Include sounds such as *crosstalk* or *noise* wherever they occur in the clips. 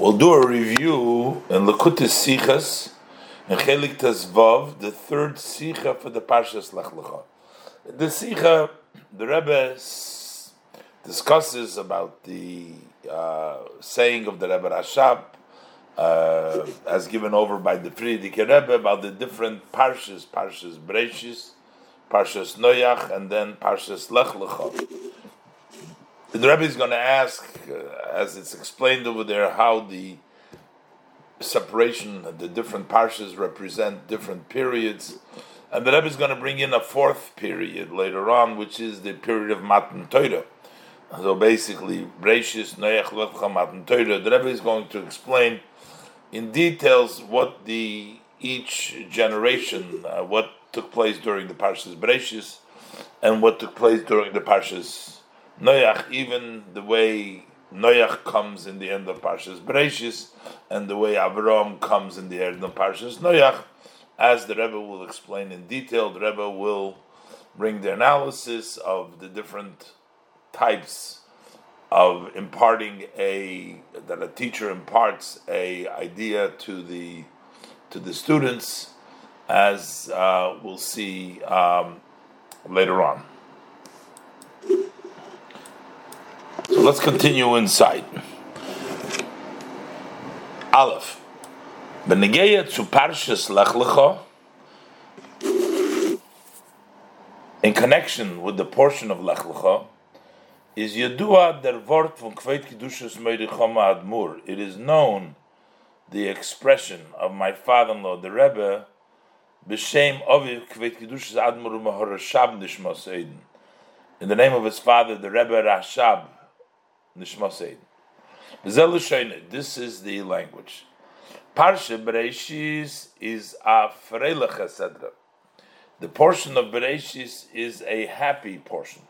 We'll do a review in Likkutei Sichos in Chelek Tezvav, the third Sicha for the Parshas Lech Lecha. The Sicha, the Rebbe discusses about the uh, saying of the Rebbe Rashab, uh, as given over by the Frierdiker Rebbe, about the different Parshas, Parshas Breishis, Parshas Noach, and then Parshas Lech Lecha. The Rebbe is going to ask, uh, as it's explained over there, how the separation, the different parshas represent different periods, and the Rebbe is going to bring in a fourth period later on, which is the period of Matan Torah. So basically, Breishis, Noach, Lotcha, Matan Torah. The Rebbe is going to explain in details what the each generation, uh, what took place during the parshas Breishis, and what took place during the parshas Noach, even the way Noach comes in the end of Parshas Bereshis, and the way Avram comes in the end of Parshas Noach, as the Rebbe will explain in detail, the Rebbe will bring the analysis of the different types of imparting a that a teacher imparts a idea to the to the students, as uh, we'll see um, later on. So let's continue inside. Aleph. Benegeya zu Parshas Lech Lecha, in connection with the portion of Lech Lecha, is Yedua der Wort von Kveit Kedushas Meirichoma Admur. It is known the expression of my father-in-law, the Rebbe, B'Shem Oviv Kveit Kedushas Admur Mahorashab Nishmas Eiden. In the name of his father, the Rebbe Rashab, Nishmas Eid. This is the language. Parsha Bereshis is a Freilecha Sedra. The portion of Bereshis is a happy portion.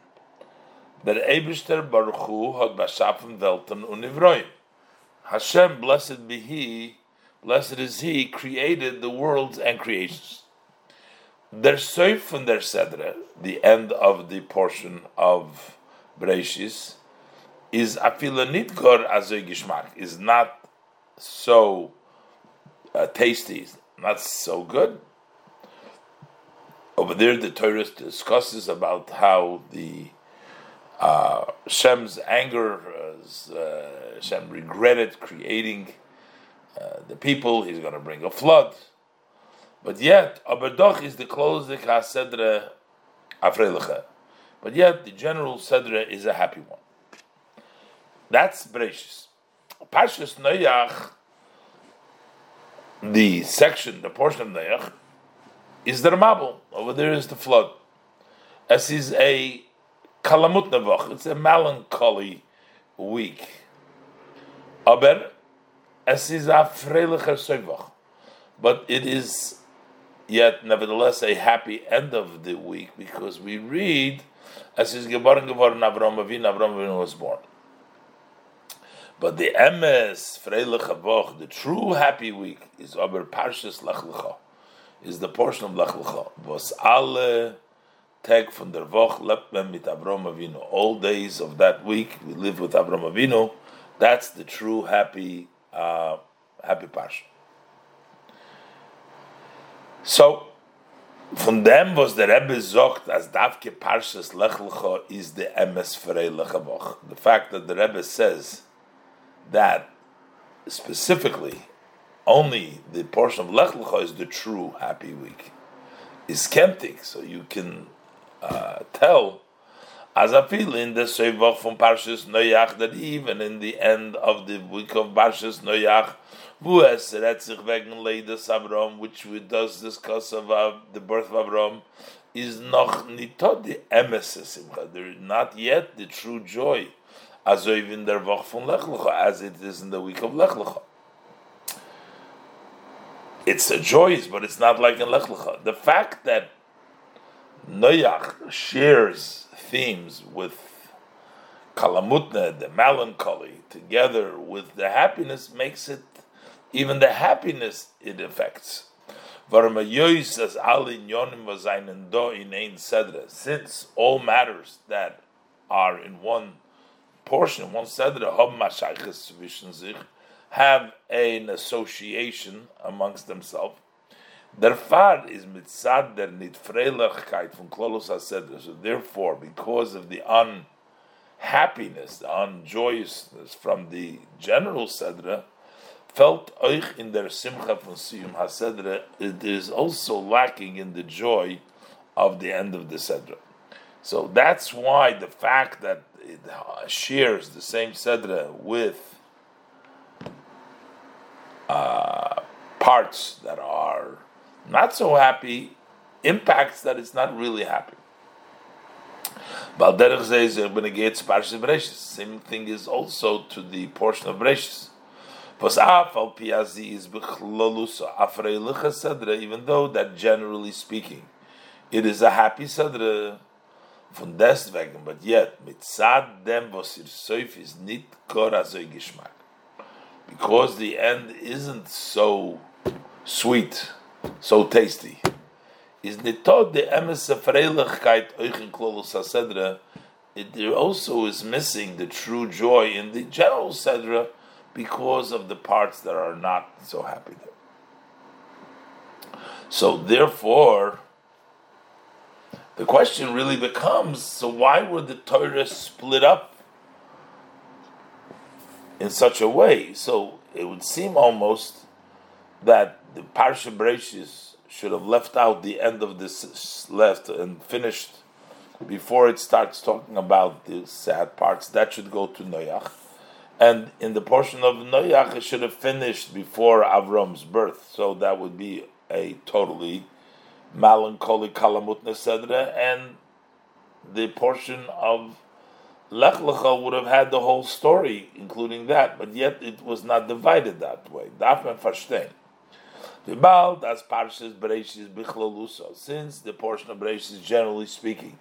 Der Eibishter Baruch Hu hat bashafen Welten. Hashem, blessed be He, blessed is He, created the worlds and creations. Der Soif von der Sedra, the end of the portion of Bereshis, is afilanit gor azoy gishmak is not so uh, tasty, not so good. Over there, the Torah discusses about how the uh, Shem's anger, uh, Shem regretted creating uh, the people. He's going to bring a flood, but yet Abadoch is the closing Sedra Afrelecha. But yet the general Sedra is a happy one. That's Bereshis. Parshas Noach, the section, the portion of Noach, is the Ramabel. Over there is the flood. As is a Kalamut Navach, it's a melancholy week. Aber, as is a Freilicher Soivach. But it is yet, nevertheless, a happy end of the week because we read, as is geboren geworden Avram Avinu, Avram Avinu was born. But the emes freiliche Woch, the true happy week, is aber Parshas Lech Lecha, is the portion of Lech Lecha. Was alle Tag von der Woch lebt mit Avram Avinu. All days of that week we live with Avram Avinu. That's the true happy, uh, happy Parsha. So, von dem, was der Rebbe sagt, as Davke Parshas Lech Lecha is the emes freiliche Woch. The fact that the Rebbe says that specifically only the portion of Lech Lecha is the true happy week is skeptic, so you can uh, tell as a feeling the Seivach from Parshas Noach that even in the end of the week of Parshas Noach, wo es redt sich wegen Leides Avram, which we does discuss of uh, the birth of Avram, is noch nicht the emes Simcha. There is not yet the true joy as der von Lech Lecha, as it is in the week of Lech Lecha. It's a joy, but it's not like in Lech Lecha. The fact that Noach shares themes with Kalamutna, the melancholy, together with the happiness, makes it even the happiness it affects. Since all matters that are in one portion, one sedra, hob mashayches sich, have an association amongst themselves. Der Far is mitzad der nitfreilichkeit von Klolos HaSedra. So therefore, because of the unhappiness, the unjoyousness from the general Sedra, felt euch in der Simcha von Siyum HaSedra, it is also lacking in the joy of the end of the Sedra. So that's why the fact that it shares the same Sedra with uh, parts that are not so happy impacts that it's not really happy. Same thing is also to the portion of Bereshis. Even though that generally speaking, it is a happy sadra von deswegen, but yet mitzad dem was ihr seuf is nit kor geschmack. Because the end isn't so sweet so tasty. Is nitod the emes freilichkeit euch in klolos sedra. It also is missing the true joy in the general sedra because of the parts that are not so happy there. So therefore, the question really becomes: So why were the Torah split up in such a way? So it would seem almost that the Parsha Bereshis should have left out the end of this left and finished before it starts talking about the sad parts. That should go to Noach. And in the portion of Noach, it should have finished before Avram's birth. So that would be a totally melancholy Kalamut Nesedra. And the portion of Lech Lecha would have had the whole story, including that. But yet it was not divided that way. Dafman Verstehen. Vibal das Parshas Bereshis Bichlolusa. Since the portion of Bereshis, generally speaking,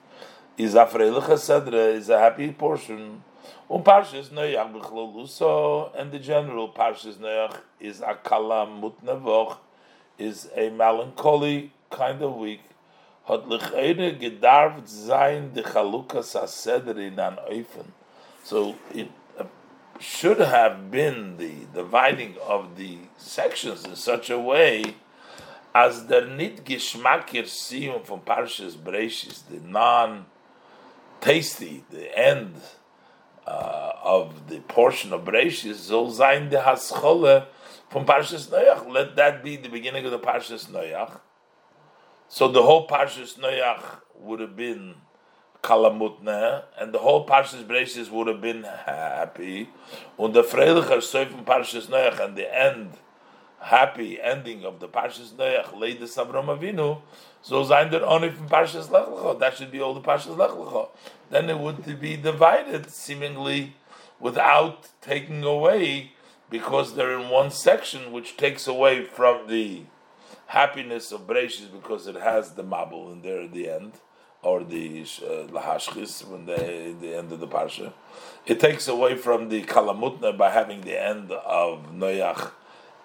is Afreilich Sedra, is a happy portion. Um Parshas Noach Bichlolusa, and the general Parshas Noach is Akala Mutnevoch, is a melancholy kind of de Eufen. So it should have been the dividing of the sections in such a way as the nit geschmackir siyum from Parshas Bereshis, the non-tasty, the end uh, of the portion of Bereshis, soll sein the haschole from Parshas Noach. Let that be the beginning of the Parshas Noach. So the whole Parshas Noach would have been Kalamutne, and the whole Parshas Bereshis would have been happy. And the Freilicher Seufim Parshas Noach, and the end, happy ending of the Parshas Noach, Leidus Avram Avinu, so sein der only from Parshas Lech Lecha. That should be all the Parshas Lech Lecha. Then it would be divided, seemingly, without taking away, because they're in one section, which takes away from the happiness of Bereshis, because it has the Mabul in there at the end or the uh, lahashchis when they the end of the parsha. It takes away from the kalamutna by having the end of Noach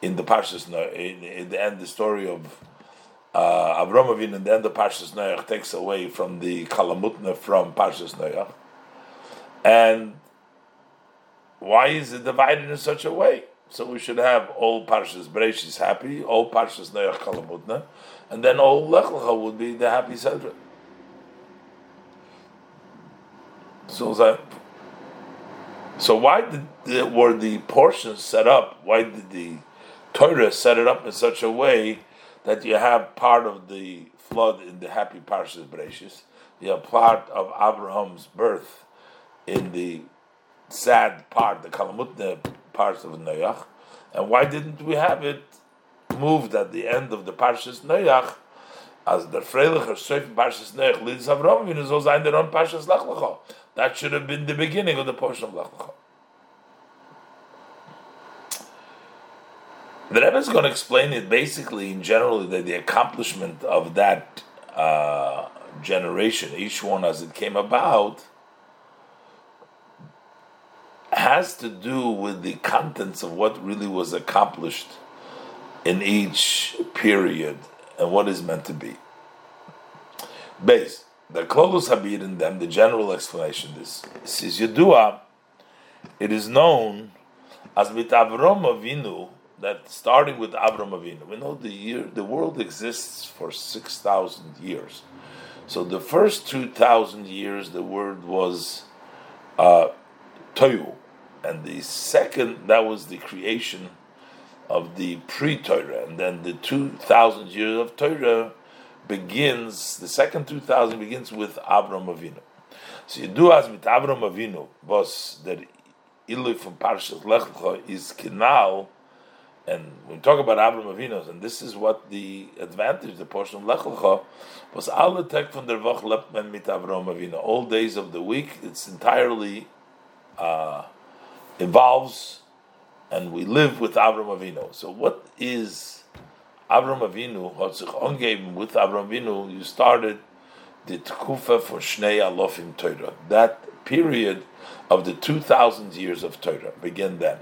in the parshas in, in the end the story of uh, Avram in the end of parshas Noach takes away from the kalamutna from parshas Noach, and why is it divided in such a way? So we should have all parshas Bereshis happy, all parshas Noach kalamutna, and then all Lech Lecha would be the happy sedra. So that, so why did the, were the portions set up? Why did the Torah set it up in such a way that you have part of the flood in the happy Parshas Bereshis, you have part of Abraham's birth in the sad part, the Kalamutne parts of Noach, and why didn't we have it moved at the end of the Parshas Noach as der Freilicher Seif Parshas Noach leads Avram Avinu soll sein der on Parshas Lech Lecha. That should have been the beginning of the portion of Lech Lecha. The Rebbe is going to explain it basically in general that the accomplishment of that uh, generation, each one as it came about, has to do with the contents of what really was accomplished in each period and what is meant to be. Base. The Klolus Habir in them, the general explanation is, says Yedua, it is known As mit Avram Avinu, that starting with Avram Avinu, we know the year the world exists for six thousand years. So the first two thousand years, the word was uh, Toyu, and the second that was the creation of the pre-Torah, and then the two thousand years of Torah begins. The second two thousand begins with Avram Avinu. So you do as with Avram Avinu was that Ilu from Parshas Lech Lecha is Kinal, and we talk about Avram Avinu, and this is what the advantage, the portion of Lech Lecha, was alle Tag von der Woche lebt man mit Avram Avinu. All days of the week, it's entirely uh, involves, and we live with Avram Avinu. So what is Avram Avinu? Hat sich angegeben with Avram Avinu. You started the Tkufa for Shnei Alofim Torah. That period of the 2,000 years of Torah began then.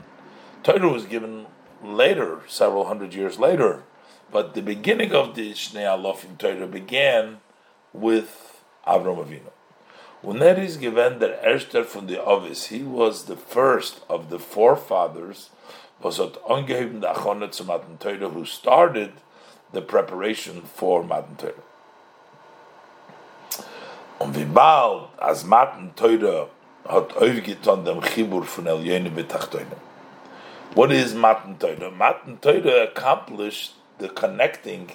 Torah was given later, several hundred years later, but the beginning of the Shnei Alofim Torah began with Avram Avinu. That is given Erster from the Ovis, he was the first of the forefathers, who started the preparation for Matan aufgetan dem Chibur von. What is Matan Torah? Matan accomplished the connecting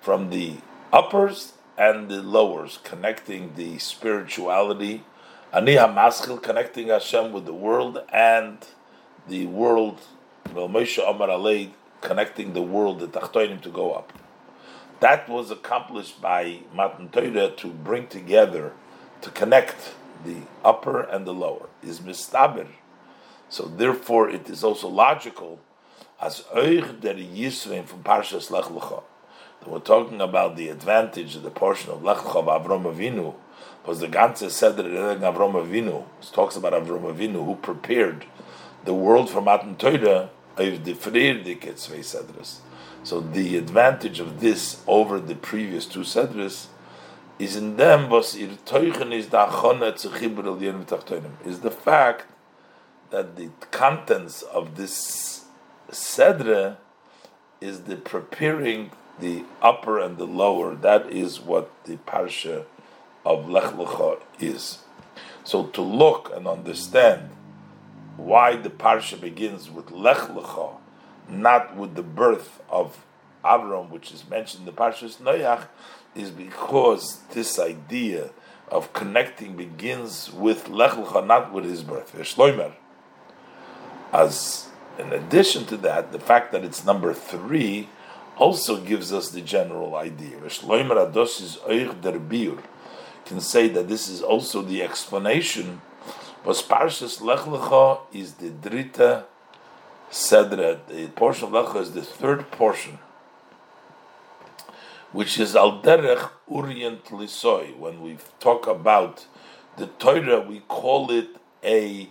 from the uppers and the lowers, connecting the spirituality, Ani HaMaschil, connecting Hashem with the world, and the world, Moshe Amar Alei, connecting the world, the Tachtoinim, to go up. That was accomplished by Matan Torah to bring together, to connect the upper and the lower, is mistaber. So therefore, it is also logical as Oich der Yisrael from Parshas Lech. We're talking about the advantage of the portion of Lech of Avram Avinu, because the Ganze said that Avram Avinu talks about Avram Avinu who prepared the world for Matan Torah. So the advantage of this over the previous two sedras is in them was is is the fact that the contents of this sedra is the preparing the upper and the lower. That is what the parsha of Lech Lecha is. So to look and understand why the parsha begins with Lech Lecha not with the birth of Avram, which is mentioned in the Parshas Noach, is because this idea of connecting begins with Lech Lecha, not with his birth. As in addition to that, the fact that it's number three also gives us the general idea. Shloimer Ados is Oich der Biur can say that this is also the explanation. Was Parshas Lech Lecha is the Drita Sedra, the portion of Lecha is the third portion, which is Al Derech Urient Lisoy. When we talk about the Torah, we call it a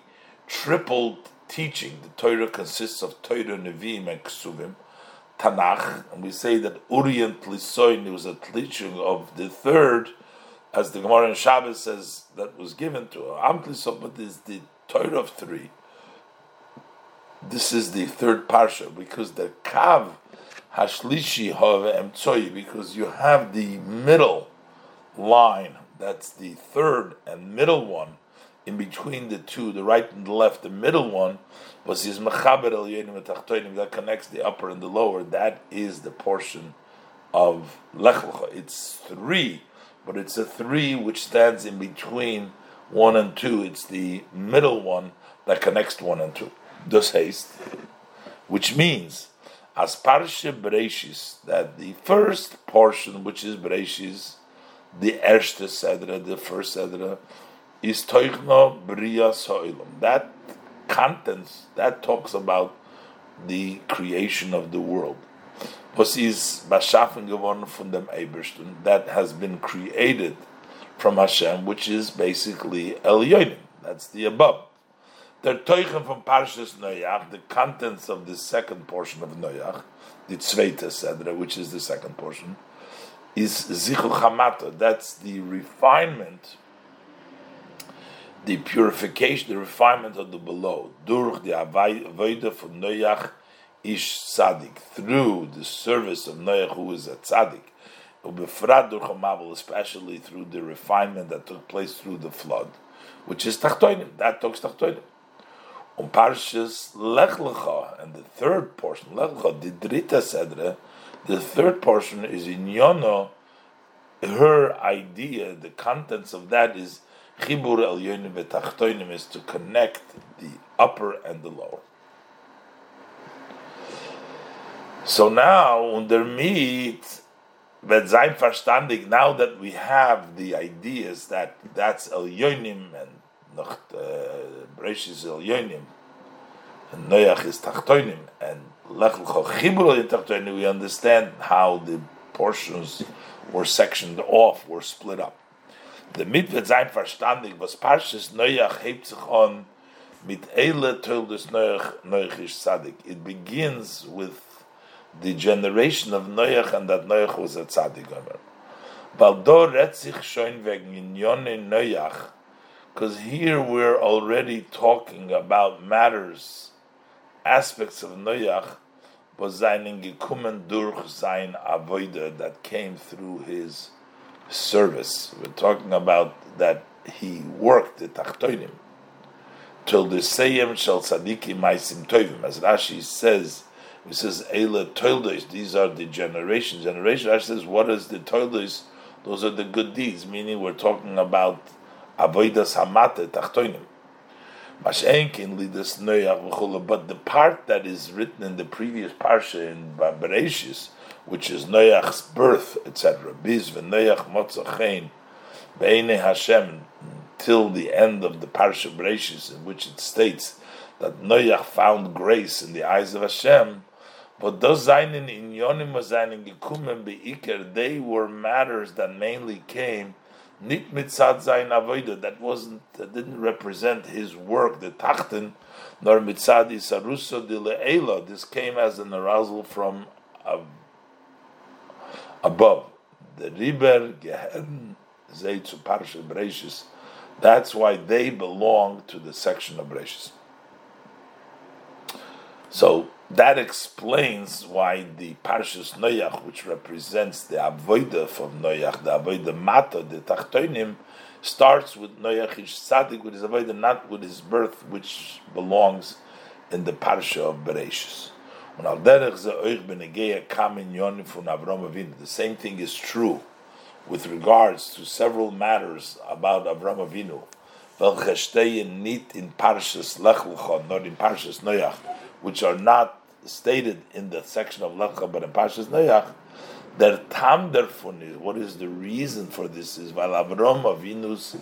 triple teaching. The Torah consists of Torah, Nevi'im, and Ksuvim, Tanakh, and we say that Urient Lisoy was a teaching of the third, as the Gemara in Shabbos says, that was given to Amtlisoy, but is the third of three. This is the third parsha because the kav hashlishi have emtsoi because you have the middle line. That's the third and middle one in between the two the right and the left the middle one was his mechaber el yenim that connects the upper and the lower. That is the portion of lech it's three but it's a three which stands in between one and two. It's the middle one that connects one and two. Does haste, which means as Parsha Bereshis, that the first portion, which is Bereshis, the Erste Sedra, the first Sedra, is Toichno Bria Soilam. That contents, that talks about the creation of the world. That has been created from Hashem, which is basically El Yonim. That's the above. The Teuchen from Parshas Noach, the contents of the second portion of Noach, the Tzveita Sedra, which is the second portion, is Zichu Chamata. That's the refinement the purification, the refinement of the below, durch the avodah from Noach ish tzaddik, through the service of Noach who is a tzaddik, especially through the refinement that took place through the flood, which is tachtoinim, that talks tachtoinim. On Parshas Lech Lecha, and the third portion, Lech Lecha, the Drita Sedre, the third portion is in Yono, her idea, the contents of that is Chibur El Yonim V'Tachtoinim is to connect the upper and the lower. So now, under meet, wird sein now that we have the ideas that that's El Yonim and noch uh, is El Yonim, and Noach is Tachtoinim, and Lech Lecho Chibur El Tachtoinim, we understand how the portions were sectioned off, were split up. The mit sein verstandig, was Parshas Noach hebt sich on mit Eile Toldes Noach, Noach Tzadik. It begins with the generation of Noach and that Noach was a Tzadik. Weil do redt sich schon wegen Noach, because here we're already talking about matters, aspects of Noach, was seinen gekommen durch sein Avoide that came through his service. We're talking about that he worked the Tachtoinim till the Seyem Shel Tzadiki Maisim Tovim. As Rashi says, he says Eila Toildos, these are the generations. Generation Rashi says, what is the Toildos? Those are the good deeds, meaning we're talking about Avoidas Hamate Tachtoinim. But the part that is written in the previous parsha in Bereshis, which is Noach's birth, etc. Biz v'Noach motzachein be'ene Hashem till the end of the parsha Bereshis, in which it states that Noach found grace in the eyes of Hashem. But those seinen inyonim seinen gekumen beiker, they were matters that mainly came nit mitzad zayin avoida that wasn't that didn't represent his work the tachten nor mitzad isaruso de leela this came as an arousal from above the riber gehen to parsha Bereshis that's why they belong to the section of Bereshis so that explains why the Parshas Noach, which represents the Avodah from Noach, the Avodah Mata, the Tachtoinim, starts with Noach Ish Tzadik, with his Avodah, not with his birth, which belongs in the Parsha of Bereshis. The same thing is true with regards to several matters about Avram Avinu. In Parshas Lech not in Parshas Noach, which are not stated in the section of Lecha, but in Pashas Noach, der tam what is the reason for this is weil Avram Avinu's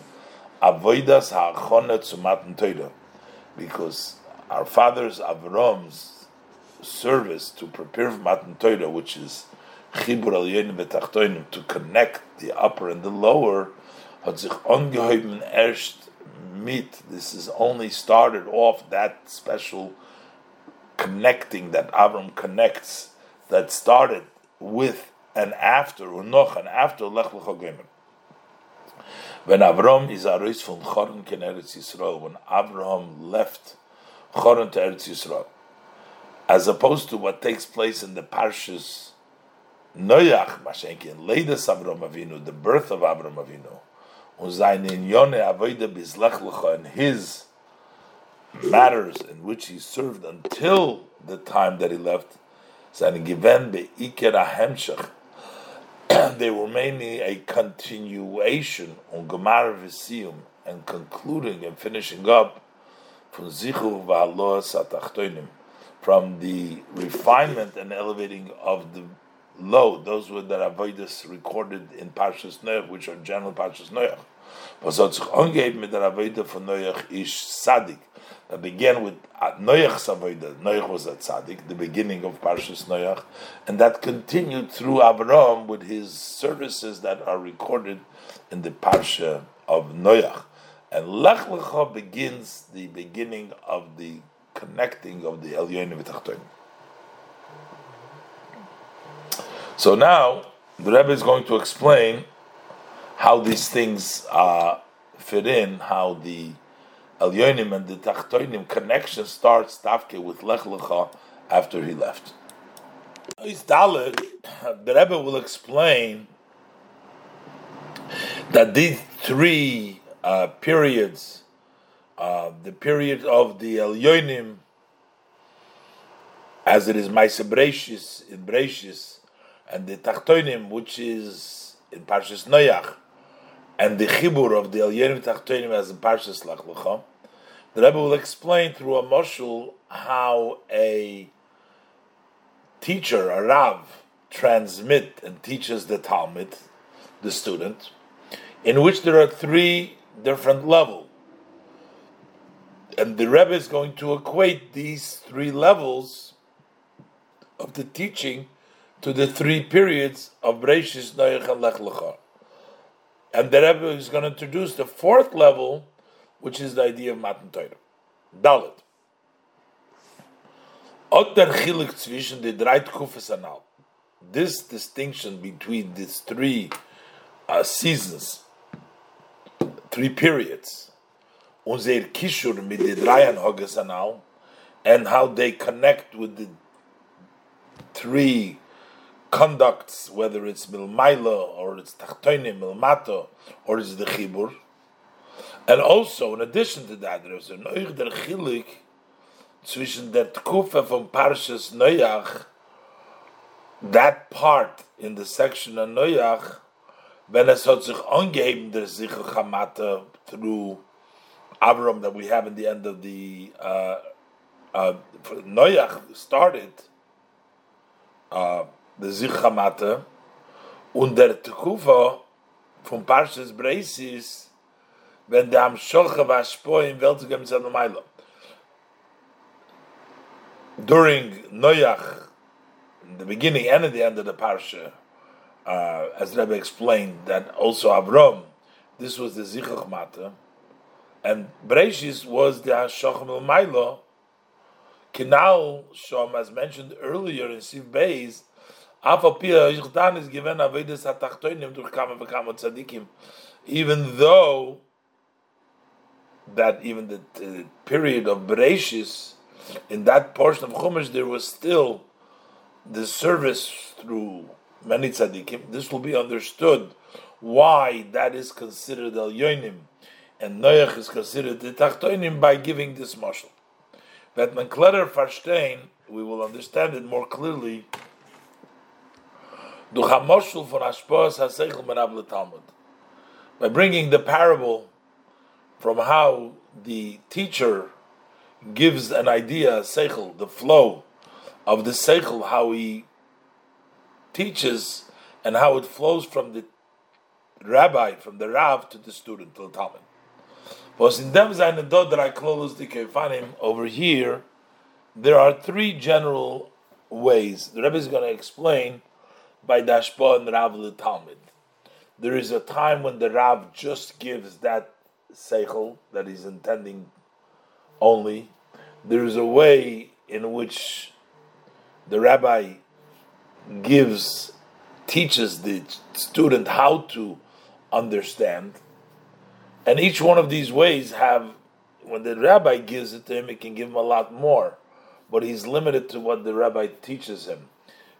avoidas ha'achona zu matan because our father's Avram's service to prepare for matan Torah, which is chibur al betachtoinim to connect the upper and the lower, hat sich ongeheben erst mit. This is only started off that special connecting that Avram connects that started with and after Unoch and after Lech Lecha When Avram is arois from Choron ken Eretz Yisrael, when Avram left Choron to Eretz Yisrael, as opposed to what takes place in the Parshas Noach Mashenkin, Leidas Avram Avinu, the birth of Avram Avinu, and his matters in which he served until the time that he left, *clears throat* they were mainly a continuation on Gemara Visium and concluding and finishing up from Zichu Satachtoinim, from the refinement and elevating of the low. Those were the Avoidus recorded in Parshas Noach, which are general Parshas Noach. Avodah that began with uh, Noach Savoida. Noach was a tzaddik, the beginning of Parshas Noach, and that continued through Abraham with his services that are recorded in the Parsha of Noach. And Lech Lecha begins the beginning of the connecting of the Elyonim V'Tachtonim. So now the Rebbe is going to explain how these things uh, fit in, how the Elyonim and the Tachtonim connection starts Tafke with Lech Lecha after he left. The Rebbe will explain that these three uh, periods, uh, the period of the Elyonim, as it is Maisa Breishis in Breishis, and the Tachtoinim, which is in Parshas Noach, and the Chibur of the Elyonim Tachtoinim as in Parshas Lecha, the Rebbe will explain through a moshul how a teacher, a Rav, transmit and teaches the Talmid, the student, in which there are three different levels. And the Rebbe is going to equate these three levels of the teaching to the three periods of Breishis, Noach, and Lech Lecha. And the Rebbe is going to introduce the fourth level, which is the idea of Matan Torah. Dalit. This distinction between these three uh, seasons, three periods, unser Kishur mit the drei Hoges anal, and how they connect with the three conducts, whether it's milmaila or it's tachtoinim milmato or it's the chibur. And also, in addition to that, there is a noich der chilik zwischen der tkufa from Parshas Noach, that part in the section of Noach, when es hat sich angeheben der Sichel Chamata through Avram that we have in the end of the uh, uh, Noach started, uh, the Zichamate, under Tekufa von Parshas Breishis, wenn der am Shoche war Spo in Weltigem Zanomailo. During Noach, the beginning and at the end of the Parsha, uh, as Rebbe explained, that also Avram, this was the Zichachmata, and Breishis was the Hashochem El Mailo, Kinal Shom, as mentioned earlier in Siv Beis, is given tzadikim, even though that even the, the period of Bereshis, in that portion of Chumash, there was still the service through many tzaddikim. This will be understood why that is considered el yonim, and Noach is considered the tachtoinim by giving this marshal. But man klarer verstehen, we will understand it more clearly by bringing the parable from how the teacher gives an idea, seichel, the flow of the seichel, how he teaches and how it flows from the rabbi, from the rav to the student, to the talmid. Over here, there are three general ways. The Rebbe is going to explain by Dashba and Rav the Talmid. There is a time when the Rav just gives that seichel that he's intending only. There is a way in which the rabbi gives, teaches the student how to understand, and each one of these ways have, when the rabbi gives it to him, it can give him a lot more, but he's limited to what the rabbi teaches him.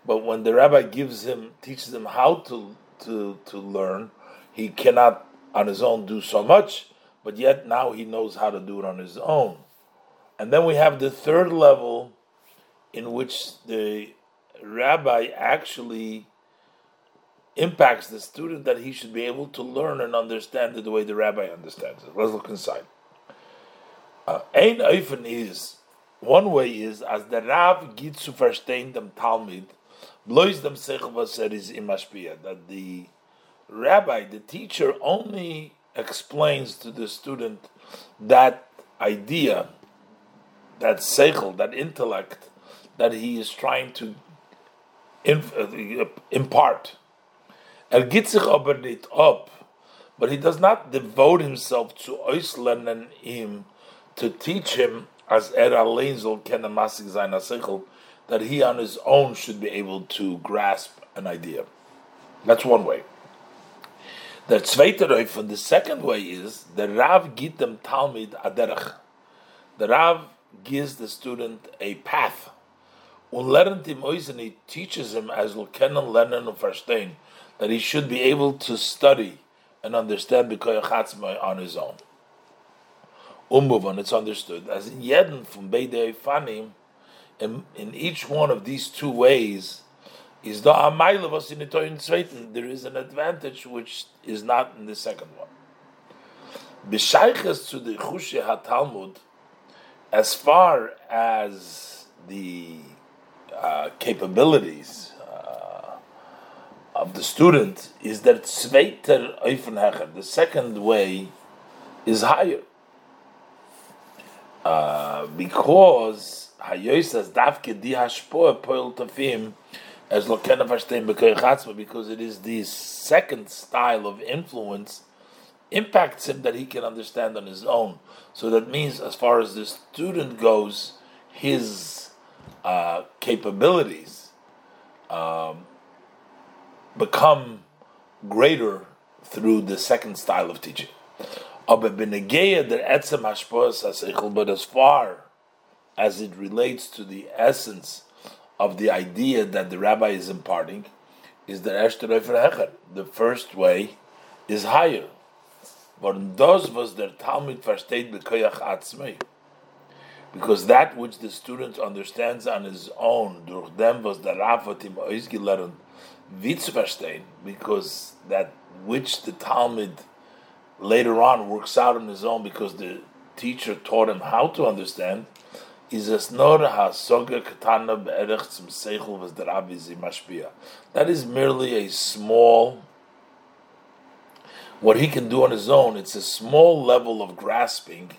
But when the rabbi gives him, teaches him how to to to learn, he cannot on his own do so much. But yet now he knows how to do it on his own. And then we have the third level, in which the rabbi actually impacts the student that he should be able to learn and understand it the way the rabbi understands it. Let's look inside. Uh, ein Eifen is one way is as the Rav geht zu verstehen dem Talmud blois dem sechel was is in mashpia that the rabbi, the teacher, only explains to the student that idea, that seichel, that intellect that he is trying to uh, impart. Er geht sich aber nicht up, but he does not devote himself to Oislernen him to teach him as er allein soll kennen massig sein seichel, that he on his own should be able to grasp an idea. That's one way. The zweite Reif, the second way is the Rav gibt dem Talmid aderach. The Rav gives the student a path. Und lernt ihm he teaches him as will kennen, lernen und verstehen, that he should be able to study and understand Bikoyachatzma on his own. Umov, and it's understood. As in Yedin from Beidei Fanim, in, in each one of these two ways, is the Amaila was in the. There is an advantage which is not in the second one. B'shayches to the Chushe HaTalmid, as far as the uh, capabilities of the student, is that Zweiter Eifenhecher, the second way, is higher. Uh, because Hayoisas Davke Poil Tafim as because it is this second style of influence impacts him that he can understand on his own. So that means, as far as the student goes, his uh, capabilities um, become greater through the second style of teaching. But as far as it relates to the essence of the idea that the rabbi is imparting is the Hecher. The first way is higher. Because that which the student understands on his own, durch dem was der hat verstehen, because that which the Talmid later on works out on his own because the teacher taught him how to understand, is es nur hasoga katana be'erech. That is merely a small, what he can do on his own. It's a small level of grasping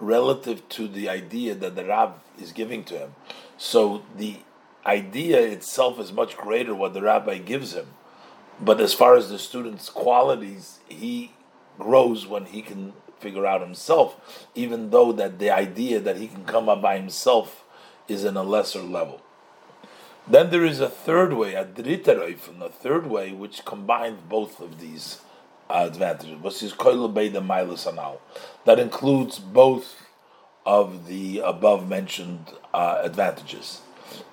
relative to the idea that the Rab is giving to him. So the idea itself is much greater what the rabbi gives him. But as far as the student's qualities, he grows when he can figure out himself, even though that the idea that he can come up by himself is in a lesser level. Then there is a third way, a dritaroifin, a third way which combines both of these uh, advantages. What is the That includes both of the above mentioned uh, advantages.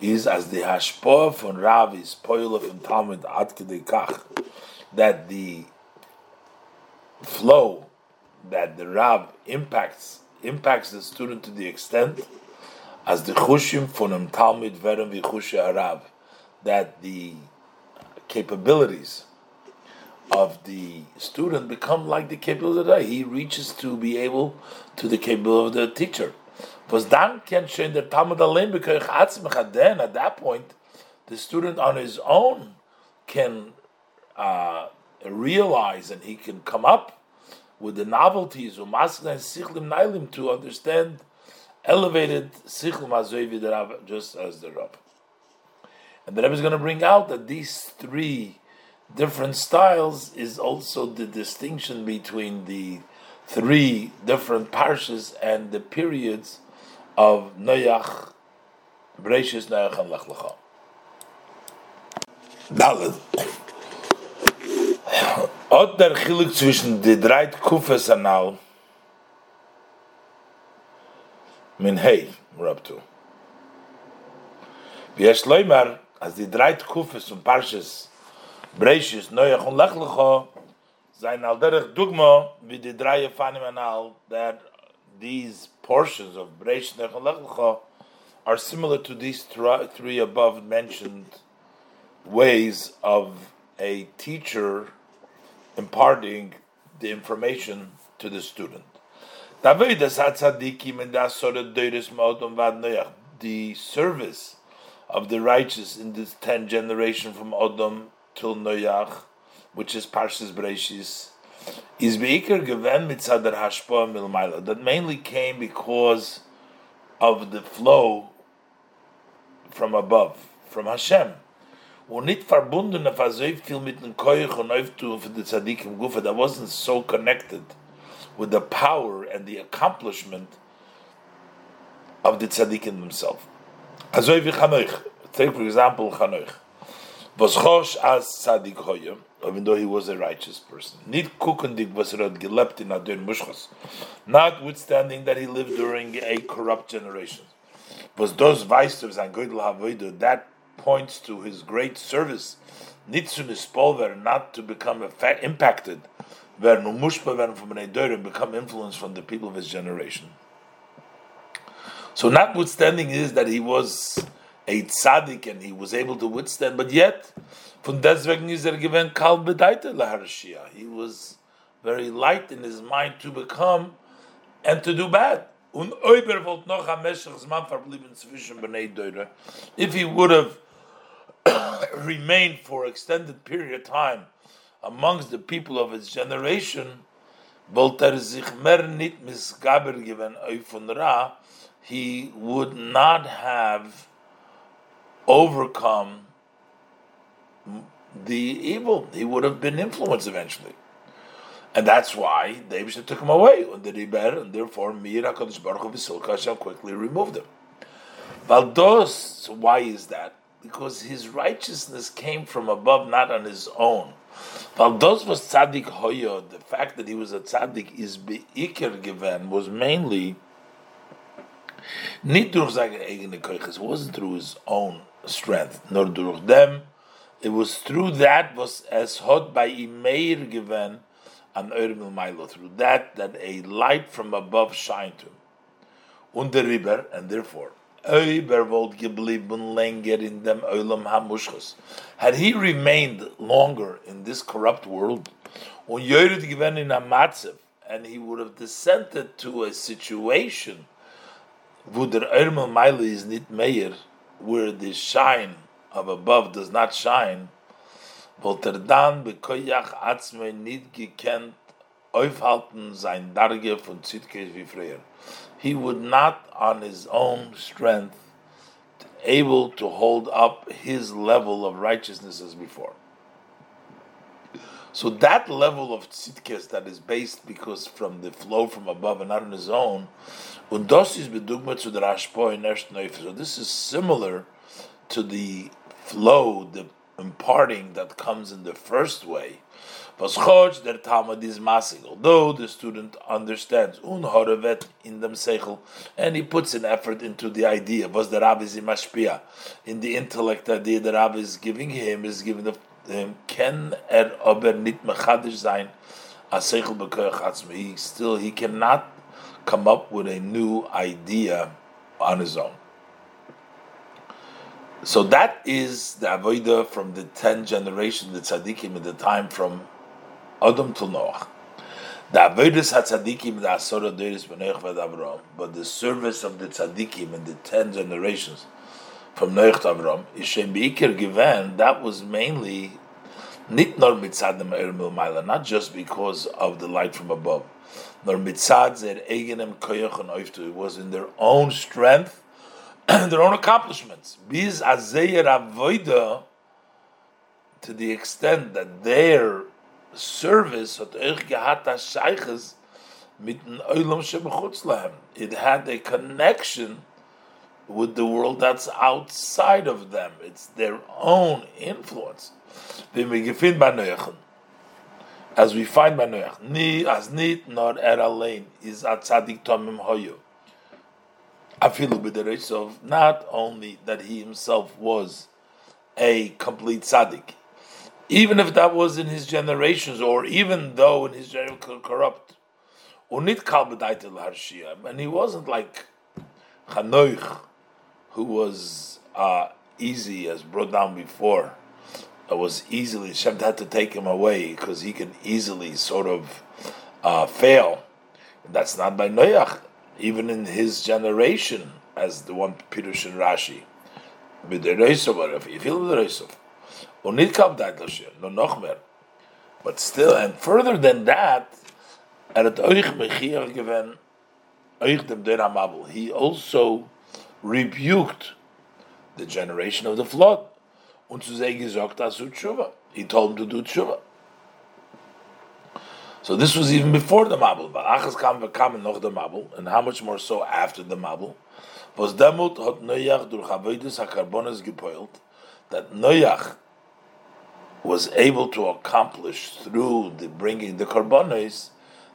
Is as the hashpoah von Rav is poil from Talmid ad kach that the flow that the Rab impacts impacts the student to the extent as the chushim von Talmid werden wie Arab, that the capabilities of the student become like the capability that he reaches to be able to the capability of the teacher. Was dann can schön der Talmid allein then at that point the student on his own can uh, realize and he can come up with the novelties of Masna and Sichlim Nailim to understand elevated Sichlim Azoivi the Rav, just as the Rav. And the Rebbe is going to bring out that these three different styles is also the distinction between the three different parshas and the periods of Noach, Bereshis, Noach, and Lech Lecha. Od der Chiluk zwischen die drei Kufes anal min hei, to. Wie es leimar, als die drei Kufes und Parshas Breishis, Neuach und Lechlecho sein al derich Dugma wie die drei Fanim anal that these portions of Breishis, Neuach und are similar to these three above mentioned ways of a teacher imparting the information to the student. The service of the righteous in this 10 generation from Odom till Noach, which is Parshas Breishis, is Beikar Geven Mitzadar Hashpoa Milmaila. That mainly came because of the flow from above, from Hashem und nicht verbunden auf so viel mit dem Koich und Neuftu für die Tzadik im Gufa, that wasn't so connected with the power and the accomplishment of the tzaddikim themselves. Also wie Chanoich, take for example Chanoich, was chosh as tzaddik hoye, even though he was a righteous person. Notwithstanding that he lived during a corrupt generation. Was those vices and goydel that points to his great service. Nitzun ispolver, not to become effect, impacted, where no mushpa werden from an become influenced from the people of his generation. So, notwithstanding is that he was a tzaddik and he was able to withstand, but yet Von deswegen ist er gewinn kal laharshia. He was very light in his mind to become and to do bad. Und oiber noch am Meshachs man verblieben zwischen Bnei. If he would have *coughs* remained for extended period of time amongst the people of his generation, er sich misgaber gewen von Ra, he would not have overcome the evil. He would have been influenced eventually. And that's why David took him away on the Riber, and therefore Mir HaKadosh Baruch Hu Hashem quickly removed him. Valdos, why is that? Because his righteousness came from above, not on his own. Valdos was tzaddik hoyo. The fact that he was a tzaddik is beikir given was mainly not It wasn't through his own strength, nor through them, it was through that was as hot by Imeir given an Eurmil Milo, through that that a light from above shined to him. Und der Riber, and therefore, Öber wollt geblieben länger in dem Eulam Hamushchus. Had he remained longer in this corrupt world, und Jöred given in a and he would have descended to a situation wo der Eurmil Milo is not meir, where the shine of above does not shine, er bekoyach atzme nit gekent aufhalten sein Darge von Zitkes wie früher. He would not on his own strength able to hold up his level of righteousness as before. So that level of tzidkes that is based because from the flow from above and not on his own, und das ist bedugma zu der Ashpo in So this is similar to the flow, the imparting that comes in the first way. Was der Talmid is masig, although the student understands unhorevet in them seichel, and he puts an effort into the idea. Was the Rabbi is in the intellect idea the Rabbi is giving him is giving him. Ken er aber nit mechadish sein a seichel bekoyach He still he cannot come up with a new idea on his own. So that is the avodah from the ten generation, the tzaddikim in the time from Adam till Noach. The avodas tzaddikim the asora deiris b'neich v'ad Avram, but the service of the tzaddikim in the ten generations from Noach to Avram is shem beikir given. That was mainly nit nor mitzad not just because of the light from above, nor mitzad zer egenem koyach and It was in their own strength *clears throat* their own accomplishments. Biz to the extent that their service as sheiches mit oilam. It had a connection with the world that's outside of them. It's their own influence. As we find by Noach, as nit nor er is a tzadik tomim hoyo afilu not only that he himself was a complete tzaddik, even if that was in his generations, or even though in his generation corrupt, unit kal harshia, and he wasn't like Chanoich, who was uh, easy, as brought down before. It was easily Shem had to take him away because he can easily sort of uh, fail. That's not by Noach even in his generation, as the one Pirush and Rashi. But still, and further than that, he also rebuked the generation of the flood. Er he told him to do tshuva. So this was even before the Mabul. But Achas kam v'kam noch the Mabul, and how much more so after the Mabul? Was demut hot Noach durch Avoidus HaKarbonis gepoilt, that Noach was able to accomplish through the bringing the karbonis,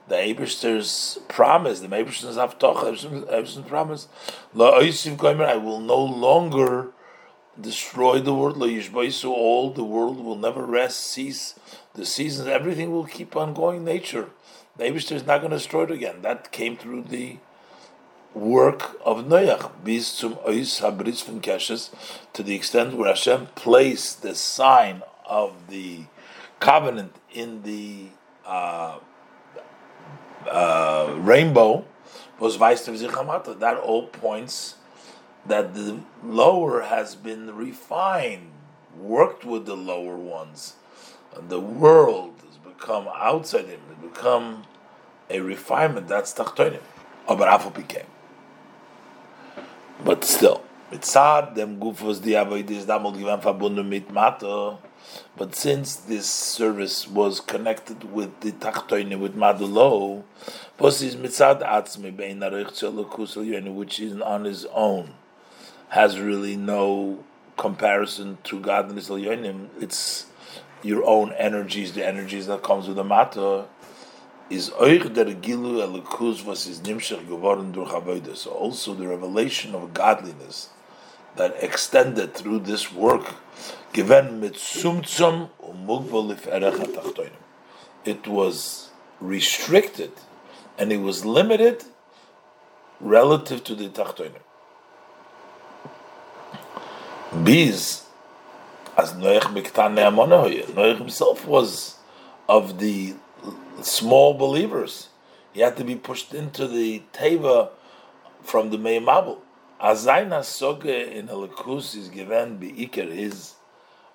the Eberster's promise, the Eberster's Avtoch, Eberster's promise, La I will no longer destroy the world, Yishbaisu, all the world will never rest, cease, the seasons, everything will keep on going, nature. The is not going to destroy it again. That came through the work of Noach, bis zum Ois Habris Keshes, to the extent where Hashem placed the sign of the covenant in the uh, uh, rainbow, was Vaistav Zichamata. That all points that the lower has been refined, worked with the lower ones. And the world has become outside him, has become a refinement. That's Tachtonim. Aber Afo became. But still, mitzad dem gufos diavoidis damol given verbunden mit mato. But since this service was connected with the tachtoine with madulo, was is mitzad atzmi bein areich which is on his own, has really no comparison to God and Yonim. It's your own energies, the energies that comes with the matter is der gilu elikus was is nimshach geworden durch. So also the revelation of godliness that extended through this work, given mit umugval erech It was restricted and it was limited relative to the tachtoinim. Biz, as Noach Miktan Noach himself was of the small believers. He had to be pushed into the teva from the Meimabel. Azayna soge in Helikus is given Iker his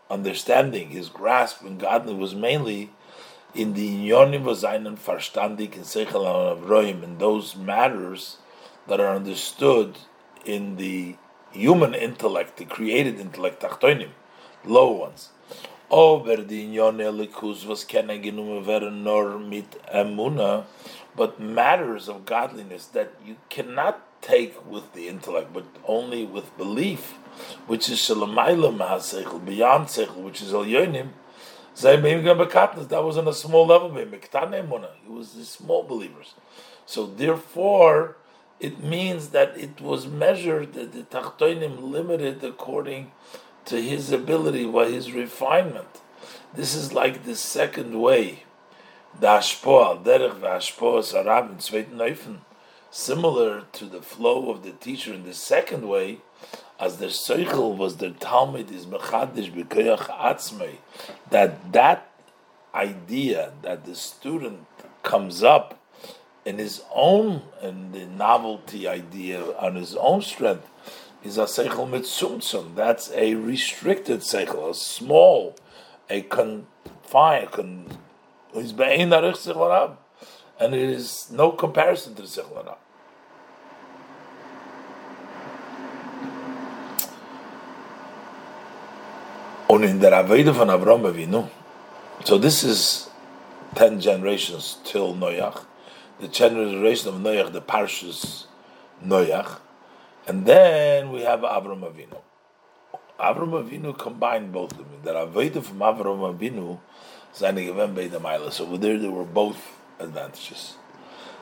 understanding, his grasp in God was mainly in the Inyonim Vazainen Farstandik and Seichel Avroim, in those matters that are understood in the human intellect, the created intellect, Tachtoinim, low ones. Over the Elikus was nor mit emuna, but matters of godliness that you cannot take with the intellect, but only with belief, which is shalamayla mahasechel, beyond sechel, which is elyonim. That was on a small level. It was the small believers. So therefore, it means that it was measured that the tachtoinim limited according to his ability, by his refinement. This is like the second way. Similar to the flow of the teacher in the second way, as the Seichel was the Talmid is Mechadish B'Koyach Atzmei, that that idea that the student comes up in his own, and the novelty idea on his own strength, is a seichel mitzumtzum. That's a restricted seichel, a small, a confined, con, and it is no comparison to the seichel arab. Und in der Aveda von Avram Avinu, so this is ten generations till Noach, the generation of Noach, the Parshas Noach, and then we have Avram Avinu. Avram Avinu combined both of them. That Aveda from Avram Avinu, seine Gewen beide Meile. So there, there were both advantages.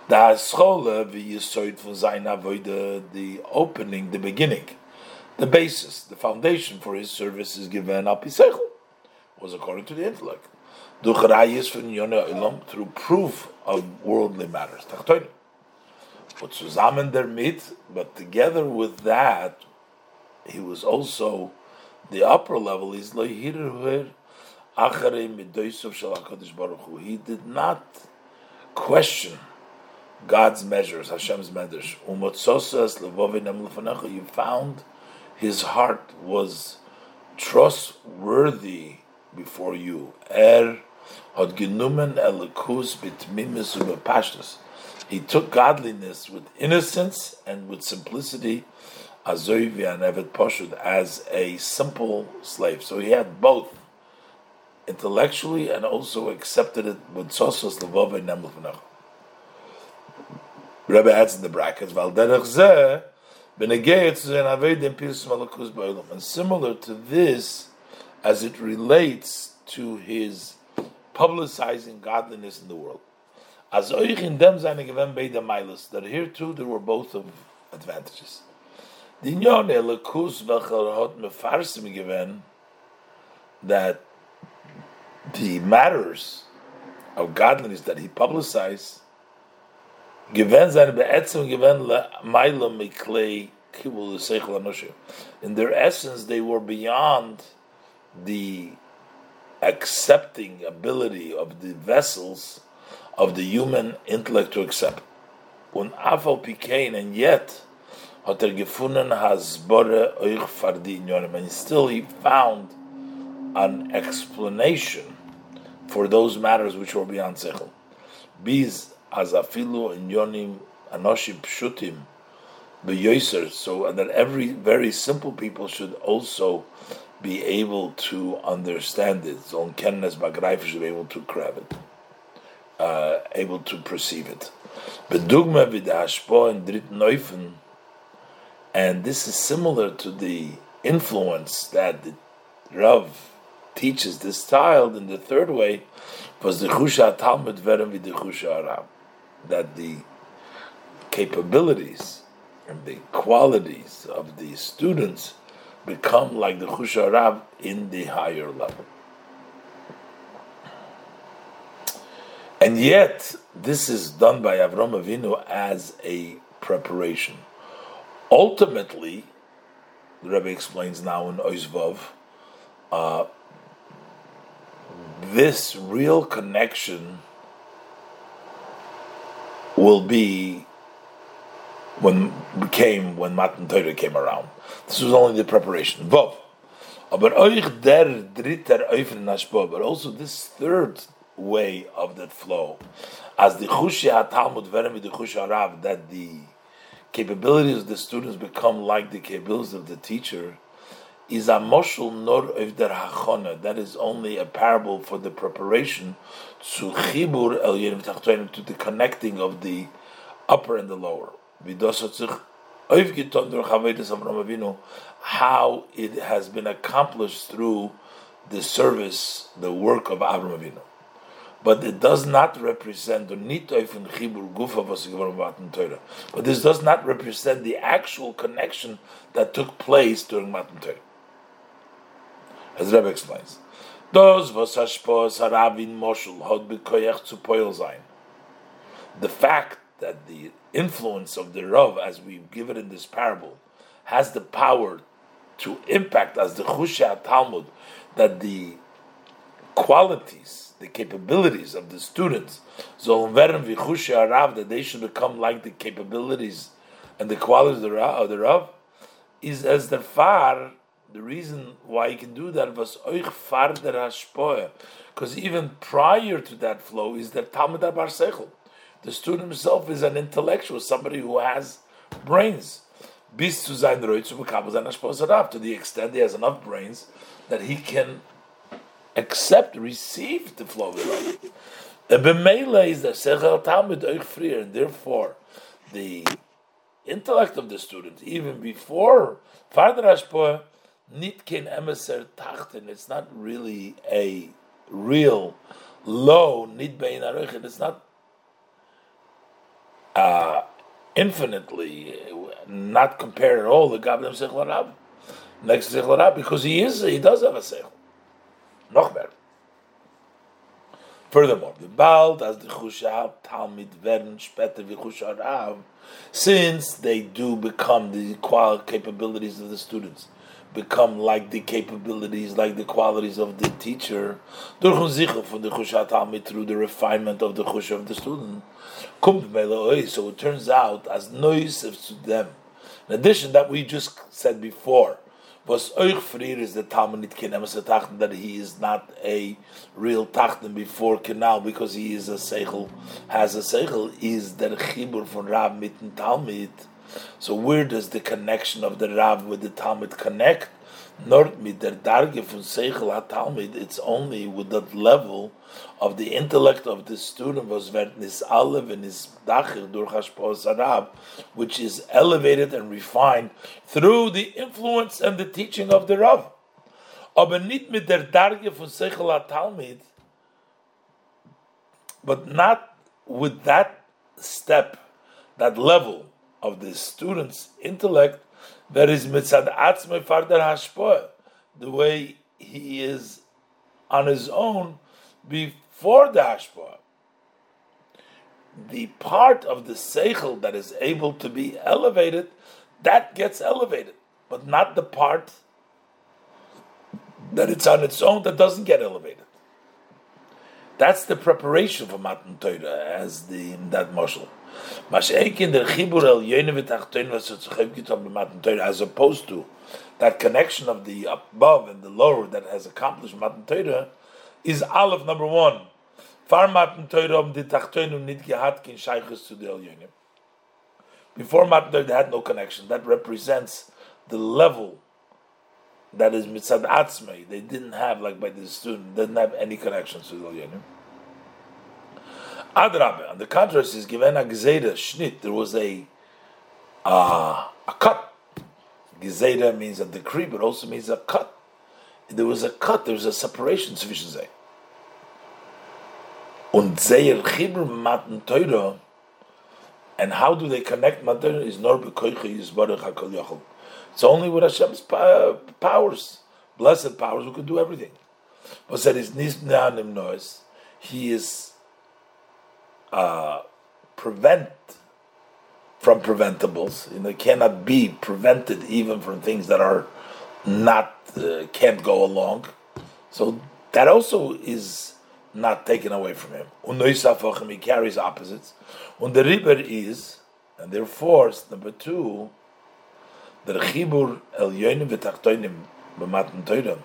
Da Schole, wie ihr seht von seiner the opening, the beginning, the basis, the foundation for his service is given up Isechel, was according to the intellect. Durch Rayis von Yonah Ilam, through proof of worldly matters. Tachtoinim. But zusammen damit, but together with that, he was also the upper level. He's He did not question God's measures, Hashem's measures. You found his heart was trustworthy before you. Er had genommen elikus bitmimis ubepashtus he took godliness with innocence and with simplicity, azoivi and evet poshud, as a simple slave. So he had both intellectually and also accepted it with sosos levov and nemel Rebbe adds in the brackets, and similar to this, as it relates to his publicizing godliness in the world. That here too there were both of advantages. That the matters of godliness that he publicized miklei kibul. In their essence, they were beyond the accepting ability of the vessels of the human intellect to accept. Und afal pikein, and yet, hat er gefunden hasbore euch fardi and still he found an explanation for those matters which were beyond sechel. Biz in yonim anoshim pshutim beyoser, so that every very simple people should also be able to understand it. On kennes bagreif should be able to grab it, uh, able to perceive it. Bedugma vidashpo and drit neufen, and this is similar to the influence that the Rav teaches this child in the third way was the chusha talmid verem the arab, that the capabilities and the qualities of the students become like the Chusharab in the higher level. And yet, this is done by Avram Avinu as a preparation. Ultimately, the Rebbe explains now in Oizvov, uh, this real connection will be when came when Matan Torah came around. This was only the preparation. Vov. But also this third way of that flow, as the Chushia Talmid Veremi the Chushia Rav, that the capabilities of the students become like the capabilities of the teacher, is a moshul nor of der hachona. That is only a parable for the preparation to chibur el to the connecting of the upper and the lower how it has been accomplished through the service, the work of Avram Avinu. But it does not represent the But this does not represent the actual connection that took place during Matan Torah. As Rebbe explains. The fact that the influence of the Rav, as we give it in this parable, has the power to impact as the Chusha Talmid, that the qualities, the capabilities of the students, Rav, that they should become like the capabilities and the qualities of the Rav, is as the far. The reason why he can do that was far der because even prior to that flow is the Talmid Bar Sechel. The student himself is an intellectual, somebody who has brains. To the extent he has enough brains that he can accept, receive the flow of the Rav. The b'meila is the sechel talmid euch and therefore the intellect of the student, even before Father Ashpoah, nit ken emeser. It's not really a real low nit bein It's not uh, infinitely, not compared at all the Gabdam Sechel next to because he is, he does have a Sechel. Noch better. Furthermore, the Bald as the Chushav Talmid werden später wie since they do become the qual capabilities of the students become like the capabilities, like the qualities of the teacher, the khusha talmid through the refinement of the chush of the student. So it turns out as noise to them. In addition, that we just said before, was euch is the Talmid nit tachten that he is not a real tachten before canal because he is a seichel has a seichel is der chibur von Rab mitten Talmid. So where does the connection of the Rav with the Talmid connect? Not mit der Darge von Seichel HaTalmid, it's only with that level of the intellect of the student was wird nis alev and his dacher durch which is elevated and refined through the influence and the teaching of the Rav. aber nicht mit der Darge von Seichel Talmid, but not with that step, that level of the student's intellect that is mitzad atzmei farder hashpoah, the way he is on his own before the hashpoah. The part of the seichel that is able to be elevated, that gets elevated, but not the part that it's on its own that doesn't get elevated. That's the preparation for Matan Torah, as the that marshal. As opposed to that connection of the above and the lower that has accomplished Matan Torah is Aleph number one. Far Matan Torah the nit gehat kin shaykhus to the Elyonim. Before Matan Torah, they had no connection. That represents the level that is mitzad atzmei. They didn't have, like by the student, didn't have any connections to the Elyonim. Adrabe, on the contrary, is given a gzeira shnit. There was a uh, a cut. Gzeira means a decree, but also means a cut. There was a cut. There was a separation. Should say. Und zeir chibur matan Torah. And how do they connect matan Is nor bekoicha yizbarach hakol yachol. It's only with Hashem's powers, blessed powers, who can do everything. But said his nisnanim noise, he is uh, prevent from preventables. You know, cannot be prevented even from things that are not uh, can't go along. So that also is not taken away from him. He carries opposites. And the river is, and therefore, number two, der chibur el yonim v'tachtoinim b'matan Torah.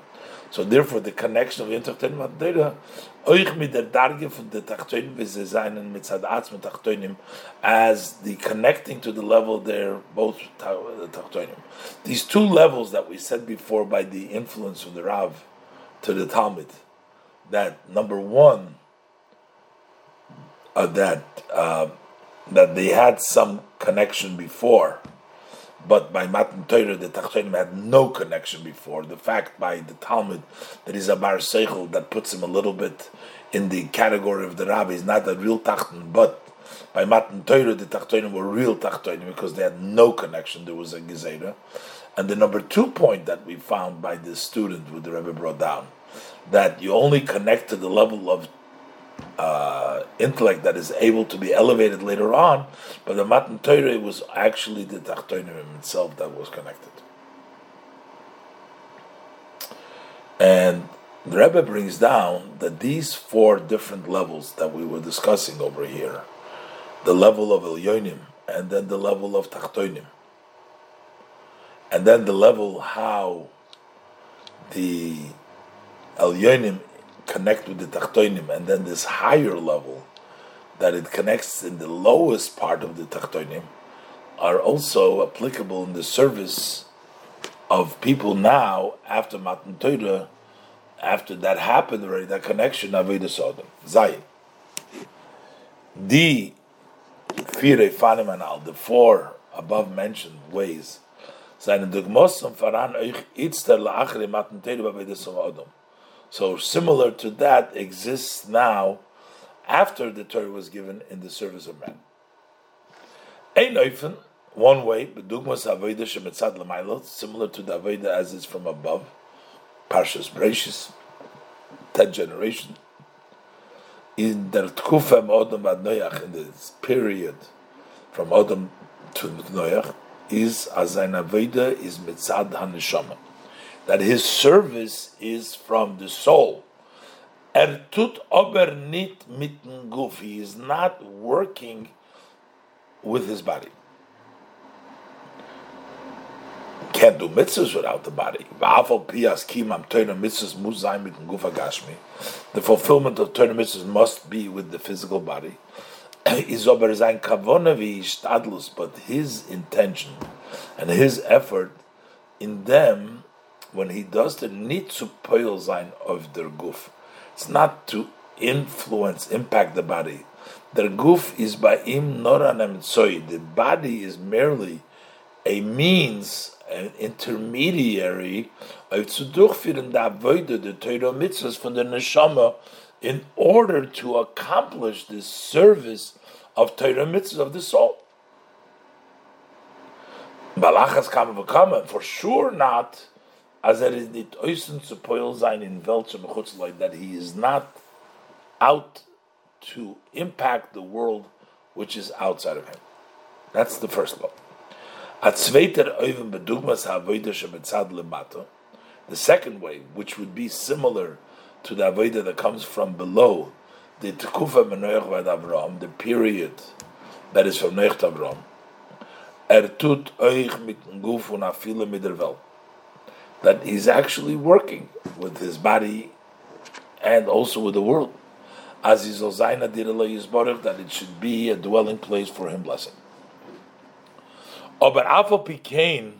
So therefore, the connection of Yintachtoinim and euch mit der Darge von der Tachtoinim v'ze seinen mitzad atz mit Tachtoinim, as the connecting to the level there, both the Tachtoinim. These two levels that we said before by the influence of the Rav to the Talmid, that number one, uh, that uh, that they had some connection before, but by Matan Torah, the Tachtonim had no connection before. The fact by the Talmid that he's a Bar Seichel that puts him a little bit in the category of the Rabbi is not a real Tachton, but by Matan Torah, the Tachtonim were real Tachtonim because they had no connection. There was a Gezerah. And the number two point that we found by the student, with the Rebbe brought down, that you only connect to the level of uh, intellect that is able to be elevated later on, but the Matan Torah was actually the Tachtonim itself that was connected. And the Rebbe brings down that these four different levels that we were discussing over here, the level of Elyonim, and then the level of Tachtonim, and then the level how the Elyonim connect with the Tachtoinim, and then this higher level that it connects in the lowest part of the Tachtoinim are also applicable in the service of people now after Matan Torah, after that happened already, that connection, of Aveda Sodom. Zayin. The Fanimanal, the four above mentioned ways, seine faran euch itzter Matan. So similar to that exists now after the Torah was given in the service of man. Ein oifen, one way, bedugmas avodah shemetzad l'maylo, similar to the avodah as is from above, parshas Breishis, ten generation. In der tkufa Odom ad Noach, in this period from Odom to Noach, is as an avodah is mitzad haneshama that his service is from the soul. Er tut aber nit mitten guf. He is not working with his body. Can't do mitzvahs without the body. The fulfillment of Torah mitzvahs must be with the physical body. *clears throat* Is aber sein but his intention and his effort in them when he does the nitzu poil sein of der guf, it's not to influence, impact the body. Der guf is by im noranem soy. The body is merely a means, an intermediary, of zu durchführen der Avoide, the Torah mitzvahs von der Neshama, in order to accomplish this service of Torah mitzvahs of the soul. Balachas kam bekommen, for sure not, as er is nit oisen zu poil sein in welchem chutzleit, that he is not out to impact the world which is outside of him. That's the first law. At zweiter oiven bedugmas ha'avoida shemetzad lemato, the second way, which would be similar to the avoida that comes from below, the tekufa menoich vad Avram, the period that is from Noach Avram, er tut euch mit guf und afile mit der Welt. That he's actually working with his body and also with the world. That it should be a dwelling place for him blessing. Aber oh, Afo Pikain,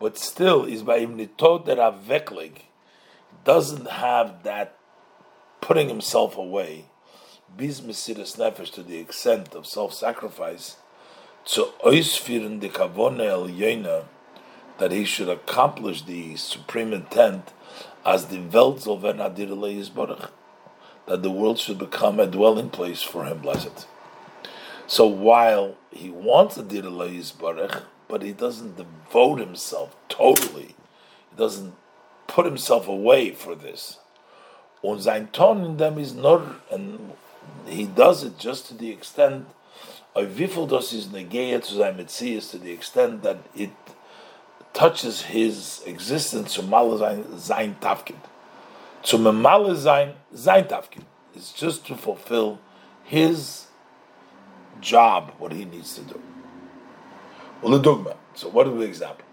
but still is by Imnitot der Aveklig, doesn't have that putting himself away, bis Mesiris Nefesh to the extent of self sacrifice, to ausführen die Kavone El Yena, that he should accomplish the supreme intent as the Welt werden Adirele Yisborach, that the world should become a dwelling place for him, blessed. So while he wants Adirele Yisborach, but he doesn't devote himself totally, he doesn't put himself away for this. Und sein Ton in them is nur, and he does it just to the extent of wie das is negeya to sein Metzias to the extent that it touches his existence to sein, sein Tafkid. Zum Male sein, sein Tafkid. It's just to fulfill his job, what he needs to do. Well, the dogma. So what is the example?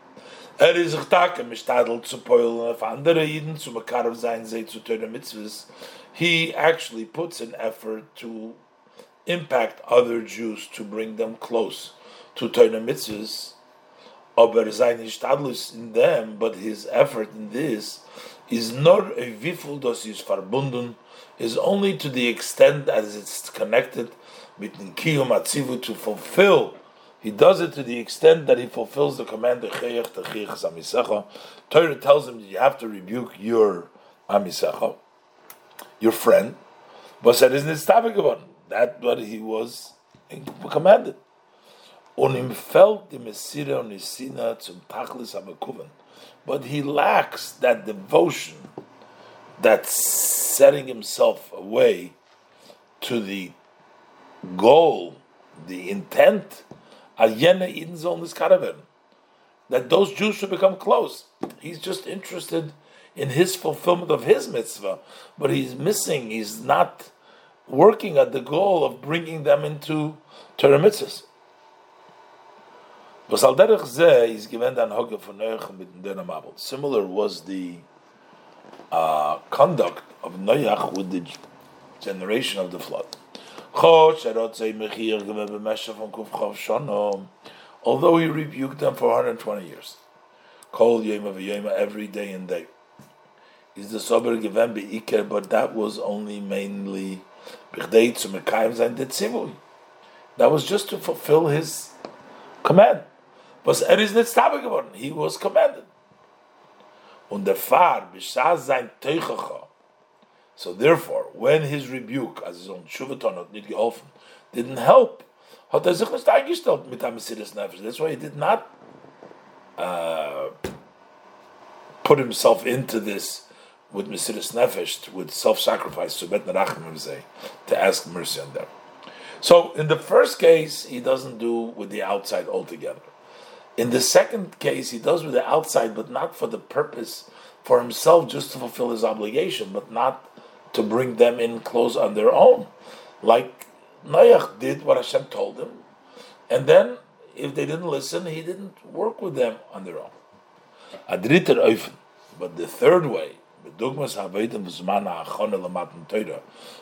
Er is sich take mishtadel zu poil auf andere Jiden zu makarov sein sei zu töne mitzvahs. He actually puts an effort to impact other Jews to bring them close to töne mitzvahs. Aber sein Stadlus in them, but his effort in this is not a wifel das is verbunden, is only to the extent as it's connected with Kiyum Atzivu to fulfill he does it to the extent that he fulfills the command of Torah tells him that you have to rebuke your amisecha, your friend. But said isn't it That's what he was commanded. Und ihm fällt die Messire und die Sina zum Tachlis But he lacks that devotion, that setting himself away to the goal, the intent that those Jews should become close. He's just interested in his fulfillment of his mitzvah, but he's missing, he's not working at the goal of bringing them into Torah mitzvahs. Similar was the uh, conduct of Noach with the generation of the flood. Although he rebuked them for 120 years. Kol Yema V'Yema every day and day. Is the sober given Iker, but that was only mainly Bichdei zu Mekayim sein Detzimui. That was just to fulfill his command. Was er ist nicht geworden. He was commanded. Und der Fahr, b'shah sein Teuchacha, so therefore, when his rebuke, as his own Shuvaton hat nicht geholfen, didn't help, hat er sich nicht eingestellt mit einem Mesiris Nefesh. That's why he did not uh, put himself into this with Mesiris Nefesh, with self-sacrifice, to bet say, to ask mercy on them. So in the first case, he doesn't do with the outside altogether. In the second case, he does with the outside, but not for the purpose for himself, just to fulfill his obligation, but not to bring them in close on their own, like Noach did what Hashem told him, and then if they didn't listen, he didn't work with them on their own. But the third way,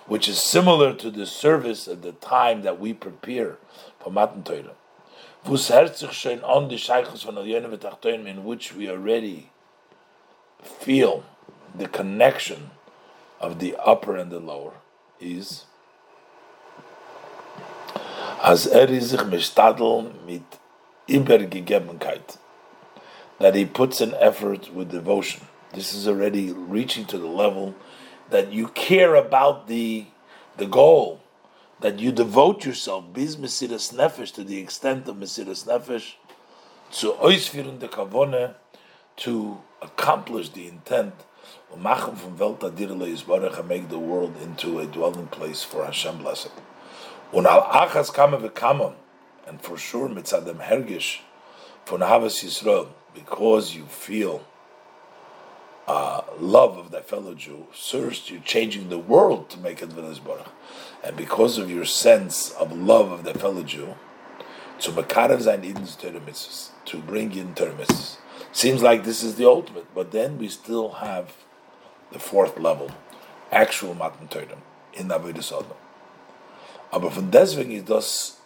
which is similar to the service at the time that we prepare for Matan Torah, in which we already feel the connection of the upper and the lower is as er mit that he puts an effort with devotion. This is already reaching to the level that you care about the the goal, that you devote yourself, bis mesiras nefesh, to the extent of mesiras nefesh, to oisfiren de kavone, to accomplish the intent, umachem from velta dirle yisbarach, and make the world into a dwelling place for Hashem blessed. Un al achas kame v'kama, and for sure mitzadem hergish, von Havas Yisrael, because you feel uh, love of thy fellow Jew, first you're changing the world to make it Baruch. And because of your sense of love of thy fellow Jew, to Makarev Zain Eden's Torah mitzvahs, to bring in Torah. Seems like this is the ultimate, but then we still have the fourth level, actual Matan Torah, in Avodah Sodom. Aber von deswegen ist das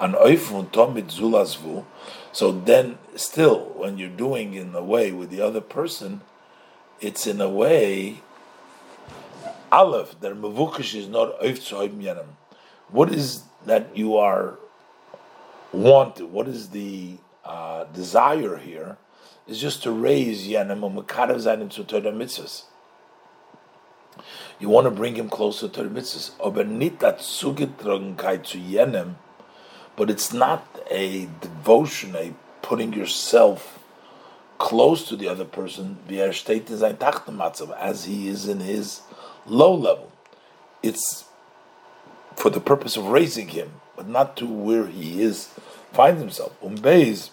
an Eufel und Tom mit Zulazvu, so then still, when you're doing in a way with the other person, it's in a way Aleph, their mavukish is not oifzoim yenem. What is that you are wanted? What is the uh, desire here? Is just to raise yenem or zayin to Torah mitzvahs. You want to bring him closer to the mitzvahs. But it's not a devotion, a putting yourself close to the other person, as he is in his low level. It's for the purpose of raising him, but not to where he is, finds himself. Umbeis,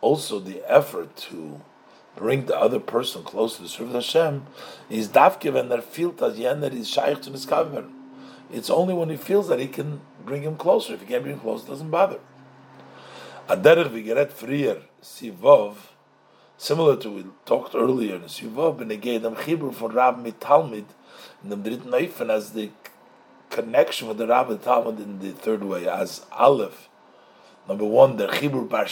Also, the effort to bring the other person close to the service of Hashem is dafke when there feels that yener is shaykh to miskaver. It's only when he feels that he can bring him closer. If he can't bring him closer, it doesn't bother. Aderech vigeret frier sivov, similar to we talked earlier sivov benegay dem chibur von Rab mit Talmid in the dritten Eifen as the connection with the Rab mit Talmid in the third way as Aleph. Number one, the chibur bar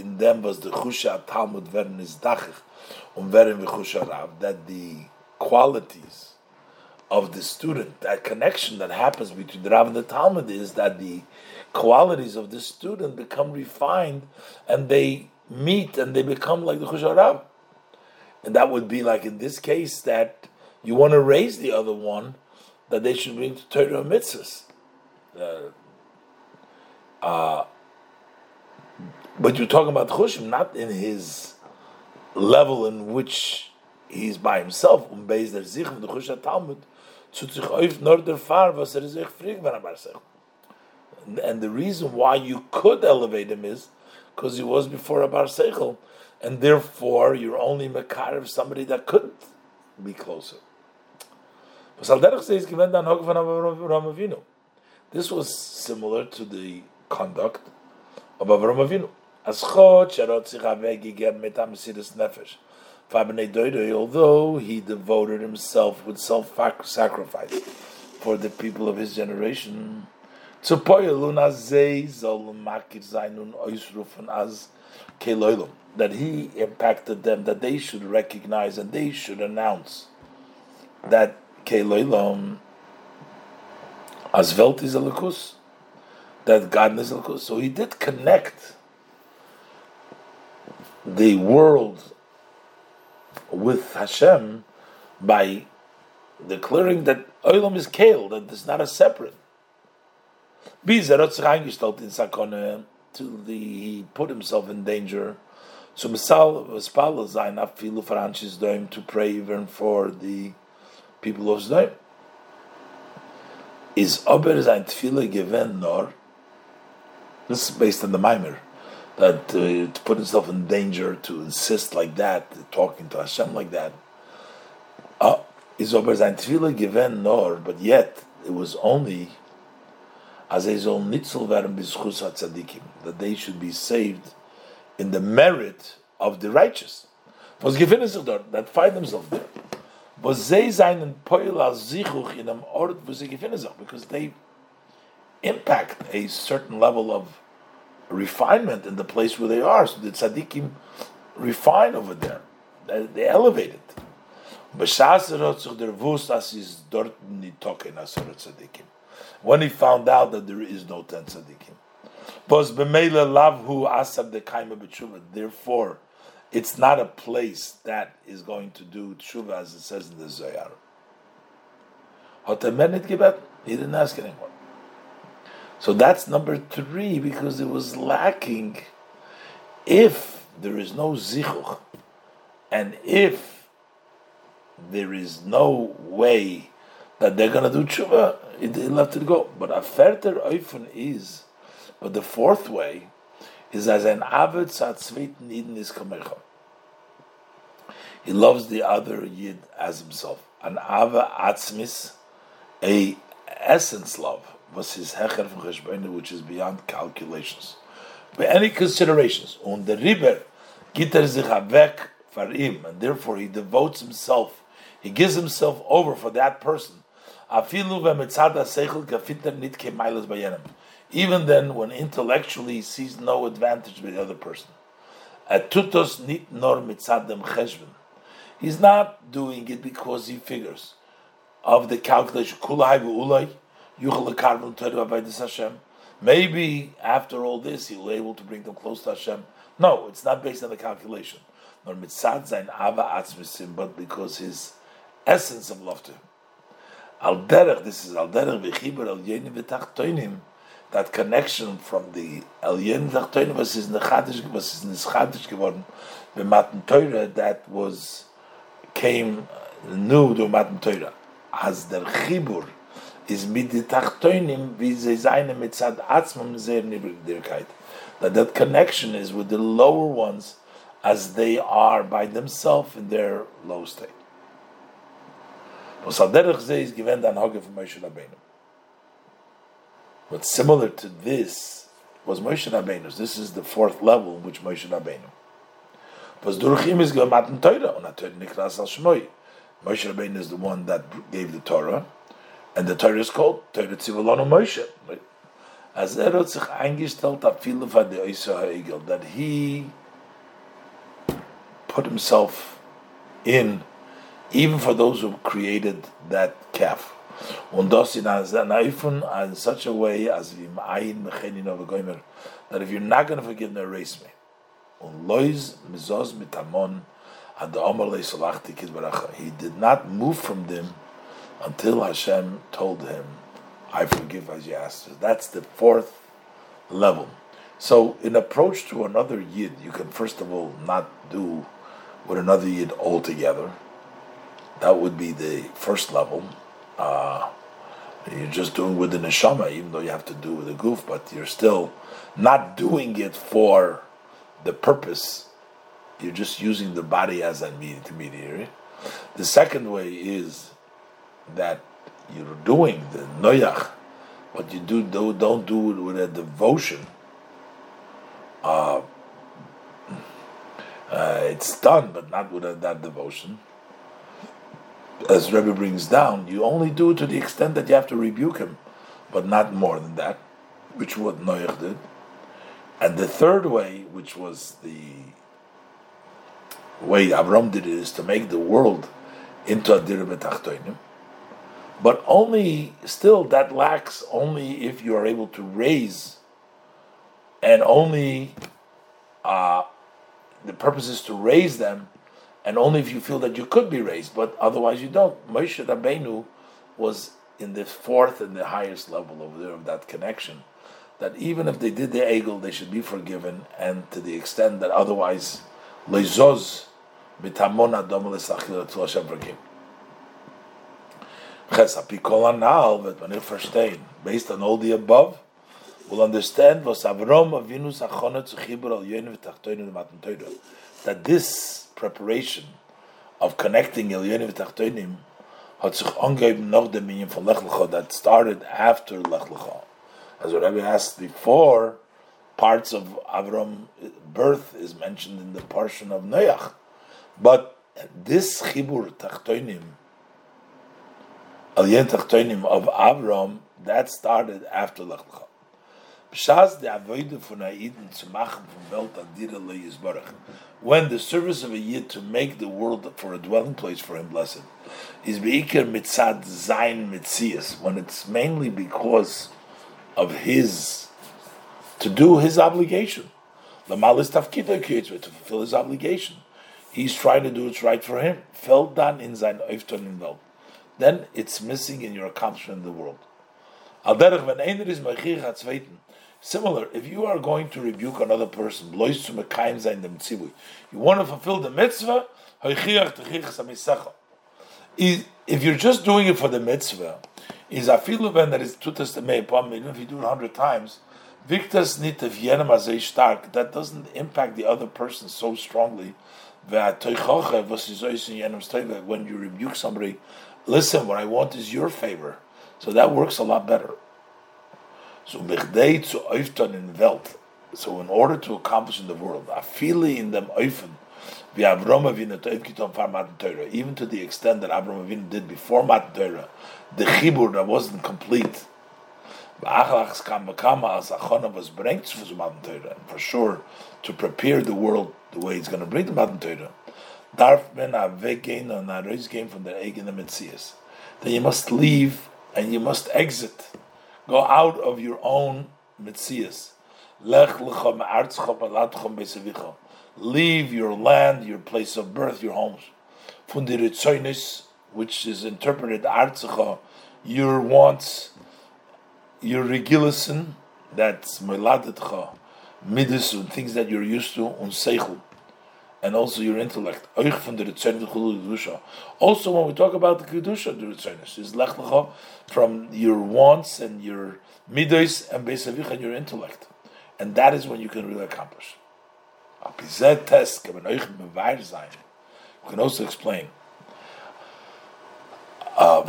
in them was the chusha Talmid werden is dachich um werden chusha Rab that the qualities of the student, that connection that happens between the Rav and the Talmid is that the qualities of the student become refined and they meet and they become like the Chusharav. And that would be like in this case that you want to raise the other one that they should bring to Torah mitzvahs. Uh, uh, but you're talking about Chushim, not in his level in which he's by himself, um der sich the Chusha Talmid, And the reason why you could elevate him is because he was before a Bar Seichel, and therefore you're only Makar of somebody that couldn't be closer. This was similar to the conduct of Avram Avinu. Although he devoted himself with self sacrifice for the people of his generation, that he impacted them that they should recognize and they should announce that keloilum um, as welt is that God is a so he did connect the world with Hashem by declaring that Olam is Kale, that it's not a separate. till the, he put himself in danger. So Misal Mispal sein afilu Francis doim to pray even for the people of Zdoim. Is Ober sein Tfile given nor? This is based on the Maimer. That to put himself in danger, to insist like that, talking to Hashem like that. Is Uh, is Ober sein Tfile given nor? But yet, it was only as that they should be saved in the merit of the righteous. Was given is dort that find themselves there. Was they seinen Poil Zichuch in einem Ort, sie gefunden sind, because they impact a certain level of refinement in the place where they are. So the tzaddikim refine over there. They, they elevate it. When he found out that there is no ten tzaddikim. Therefore, it's not a place that is going to do tshuva as it says in the Zohar. He didn't ask anyone. So that's number three because it was lacking. If there is no zichuch, and if there is no way that they're to do tshuva, it, left it go. But a further oifen is, but the fourth way is as an avid satzvit nidin is kamecha. He loves the other yid as himself. An ava atzmis, a essence love, was his hecher from cheshbonu, which is beyond calculations. By any considerations, on the river, gitter sich weg farim, and therefore he devotes himself, he gives himself over for that person. Even then, when intellectually he sees no advantage by the other person. Atutos nit nor mitzadem cheshbon. He's not doing it because he figures of the calculation. Maybe after all this, he'll be able to bring them close to Hashem. No, it's not based on the calculation. Nor mitzad zayin ava atzmisim, but because his essence of love to him. Al derech, this is al derech v'chiber al yenim v'tachtoinim, that connection from the al yenim v'tachtoinim was his nechadish, was his nischadish geworden, b'matan Torah, that was, came new to matan Torah. As der chibur is mit die tachtoinim, wie sie seine mitzad atzmam sehr. That that connection is with the lower ones as they are by themselves in their low state. Was ze is given from Moshe Rabbeinu. But similar to this was Moshe Rabbeinu's. This is the fourth level in which Moshe Rabbeinu. Was Torah, und al Shmoi. Moshe Rabbeinu is the one that gave the Torah, and the Torah is called Torah Tzivalonu Moshe. As sich eingestellt viele von der that he put himself in even for those who created that calf. Und das in in such a way as vim ayin mechenin of goimer that if you're not going to forgive me, erase me. Und lois ad omer. He did not move from them until Hashem told him, I forgive as you asked. That's the fourth level. So, in approach to another yid, you can first of all not do with another yid altogether. That would be the first level. Uh, you're just doing with the neshama, even though you have to do with the goof, but you're still not doing it for the purpose. You're just using the body as an intermediary. The second way is that you're doing the noyach, but you do, do don't do it with a devotion. Uh, uh, it's done, but not with a, that devotion as Rebbe brings down, you only do it to the extent that you have to rebuke him, but not more than that, which what Noach did. And the third way, which was the way Avram did it, is to make the world into a dirbe But only, still, that lacks only if you are able to raise, and only uh, the purpose is to raise them and only if you feel that you could be raised, but otherwise you don't. Moshe Rabbeinu was in the fourth and the highest level of that connection. That even if they did the egel, they should be forgiven, and to the extent that otherwise, leizoz mitamon adam lesachil to Hashem forgive. But when you verstehen, based on all the above, will understand was that this preparation of connecting that started after Lech Lecha. As Rebbe asked before, parts of Avram birth is mentioned in the portion of Noach. But this Chibur Tachtonim, Elyon Tachtonim of Avram, that started after Lech Lecha. B'shas de avoide von Aiden zu machen from Welt adira le. When the service of a Yid to make the world for a dwelling place for him blessed is beikir mitzad zayin mitzias, when it's mainly because of his, to do his obligation. The malis tafkita to fulfill his obligation. He's trying to do what's right for him. Fell down in sein Öfton in Welt. Then it's missing in your accomplishment in the world. Similar, if you are going to rebuke another person, you want to fulfill the mitzvah, if you're just doing it for the mitzvah, is a when that is tutas the even if you do it a hundred times, Victus nit stark, that doesn't impact the other person so strongly. When you rebuke somebody, listen, what I want is your favor. So that works a lot better. So zu in Welt. So in order to accomplish in the world, afili in them öfen, wie Avram Avinu to öfkiton far Matan Torah, even to the extent that Avram Avinu did before Matan Torah, the chibur that wasn't complete. V'achlachs kam bekama as Achona was brengt zu Matan Torah, for sure to prepare the world the way it's going to bring the Matan Torah. Darf men game from the egg in the Metzias. Then you must leave and you must exit Go out of your own mitzias. Leave your land, your place of birth, your homes. Fundiritzoinis, which is interpreted artzecha, your wants, your regilison, that's meladetcha, midis, things that you're used to, unseichel and also your intellect. Also, when we talk about the kedusha, the ritzonis is lech from your wants and your midos and beisavich and your intellect, and that is when you can really accomplish. We can also explain. Uh,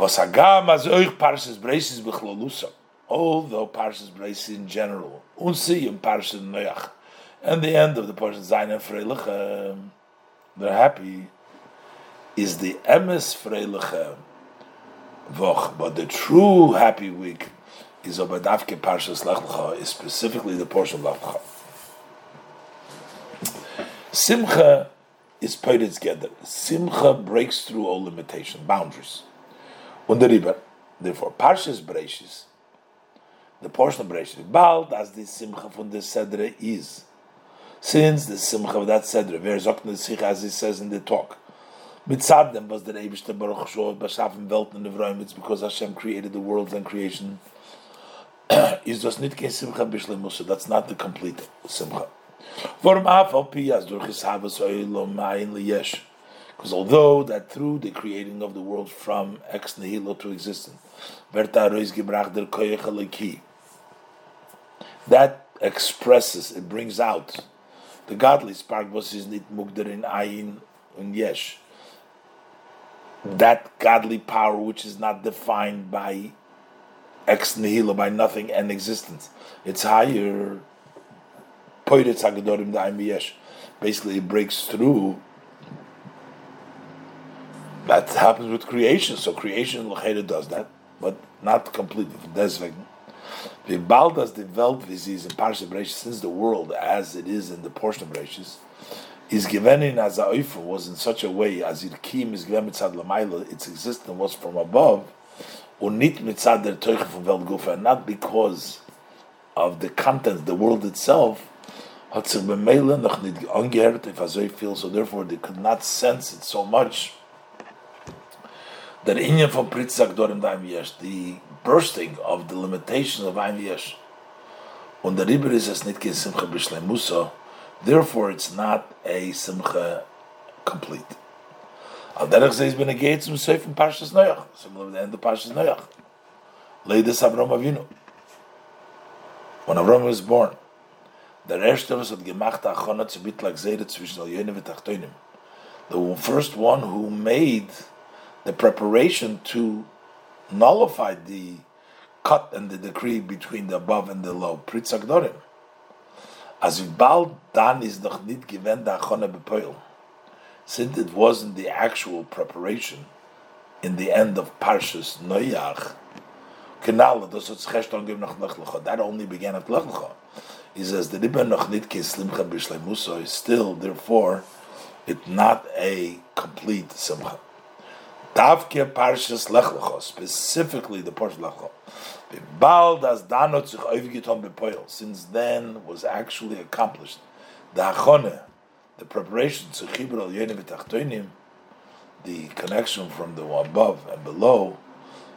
Although Parshas Breis in general, unsi in Parshas Noach, and the end of the portion, Zayin Freilich, they're happy, is the Emes Freilich Voch. But the true happy week is Obadavke Parshas Lech is specifically the portion of Lech Simcha is put together. Simcha breaks through all limitation, boundaries. Und der Riber, therefore, Parshas Breishis, the portion of Breishis, bald as the Simcha from the Sedre is, since the simcha of that wer sagt the sich as he says in the talk. Mitzad them was the Eibishter Baruch Shor Bashafen Welten in the It's because Hashem created the worlds and creation. *clears throat* Is das nicht kein simcha bishlemusa? That's not the complete simcha. Vorum afal piyas durch hishavas oilom ma'in liyesh. Because although that through the creating of the world from ex nihilo to existence, verta rois gebrach der koyach that expresses, it brings out the godly spark was his nit mugder in ayin and yesh. That godly power which is not defined by ex nihilo, by nothing and existence. It's higher. Basically, it breaks through. That happens with creation. So creation does that, but not completely. The Baldas Welt is in Parsha Bereshis, since the world as it is in the portion of Bereshis, is given in as a was in such a way as it kim is given mitzad lamayla, its existence was from above, unit mitzad der teuche from Welt Gufa, and not because of the content, the world itself, hat sich bemele noch nicht angehört, if I feel, so therefore they could not sense it so much. Der Inyan von Pritzak Dorim Daim Yesh, the bursting of the limitations of Ein Yesh. Und der Riber ist es nicht Simcha Bishlei Musa, therefore it's not a Simcha complete. Al derech seis bin a gate zum Seif in Parshas Noach, similar to the end of Parshas Noach. Leides Avram Avinu. When Avram was born, der erste was hat gemacht achona zu bitlak zede zwischen Alyonim und Achtoinim. The first one who made the preparation to nullify the cut and the decree between the above and the low. Pritzak Dorim. As dan is noch bepoil. Since it wasn't the actual preparation in the end of Parshas Noyach, That only began at Lech Lecha. He says, the Ribba noch b'Shleimusa is still, therefore, it's not a complete Simcha. Davke Parshas Lech specifically the Parshas Lech Lecha. Since then was actually accomplished. The Achone, the preparation the connection from the above and below,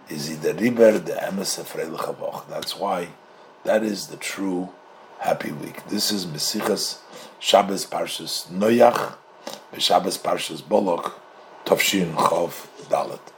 is the riber the emes efrei That's why that is the true happy week. This is Mesichas Shabbos Parshas Noyach, Shabbos Parshas Bolok, Tovshin Chov Dalet.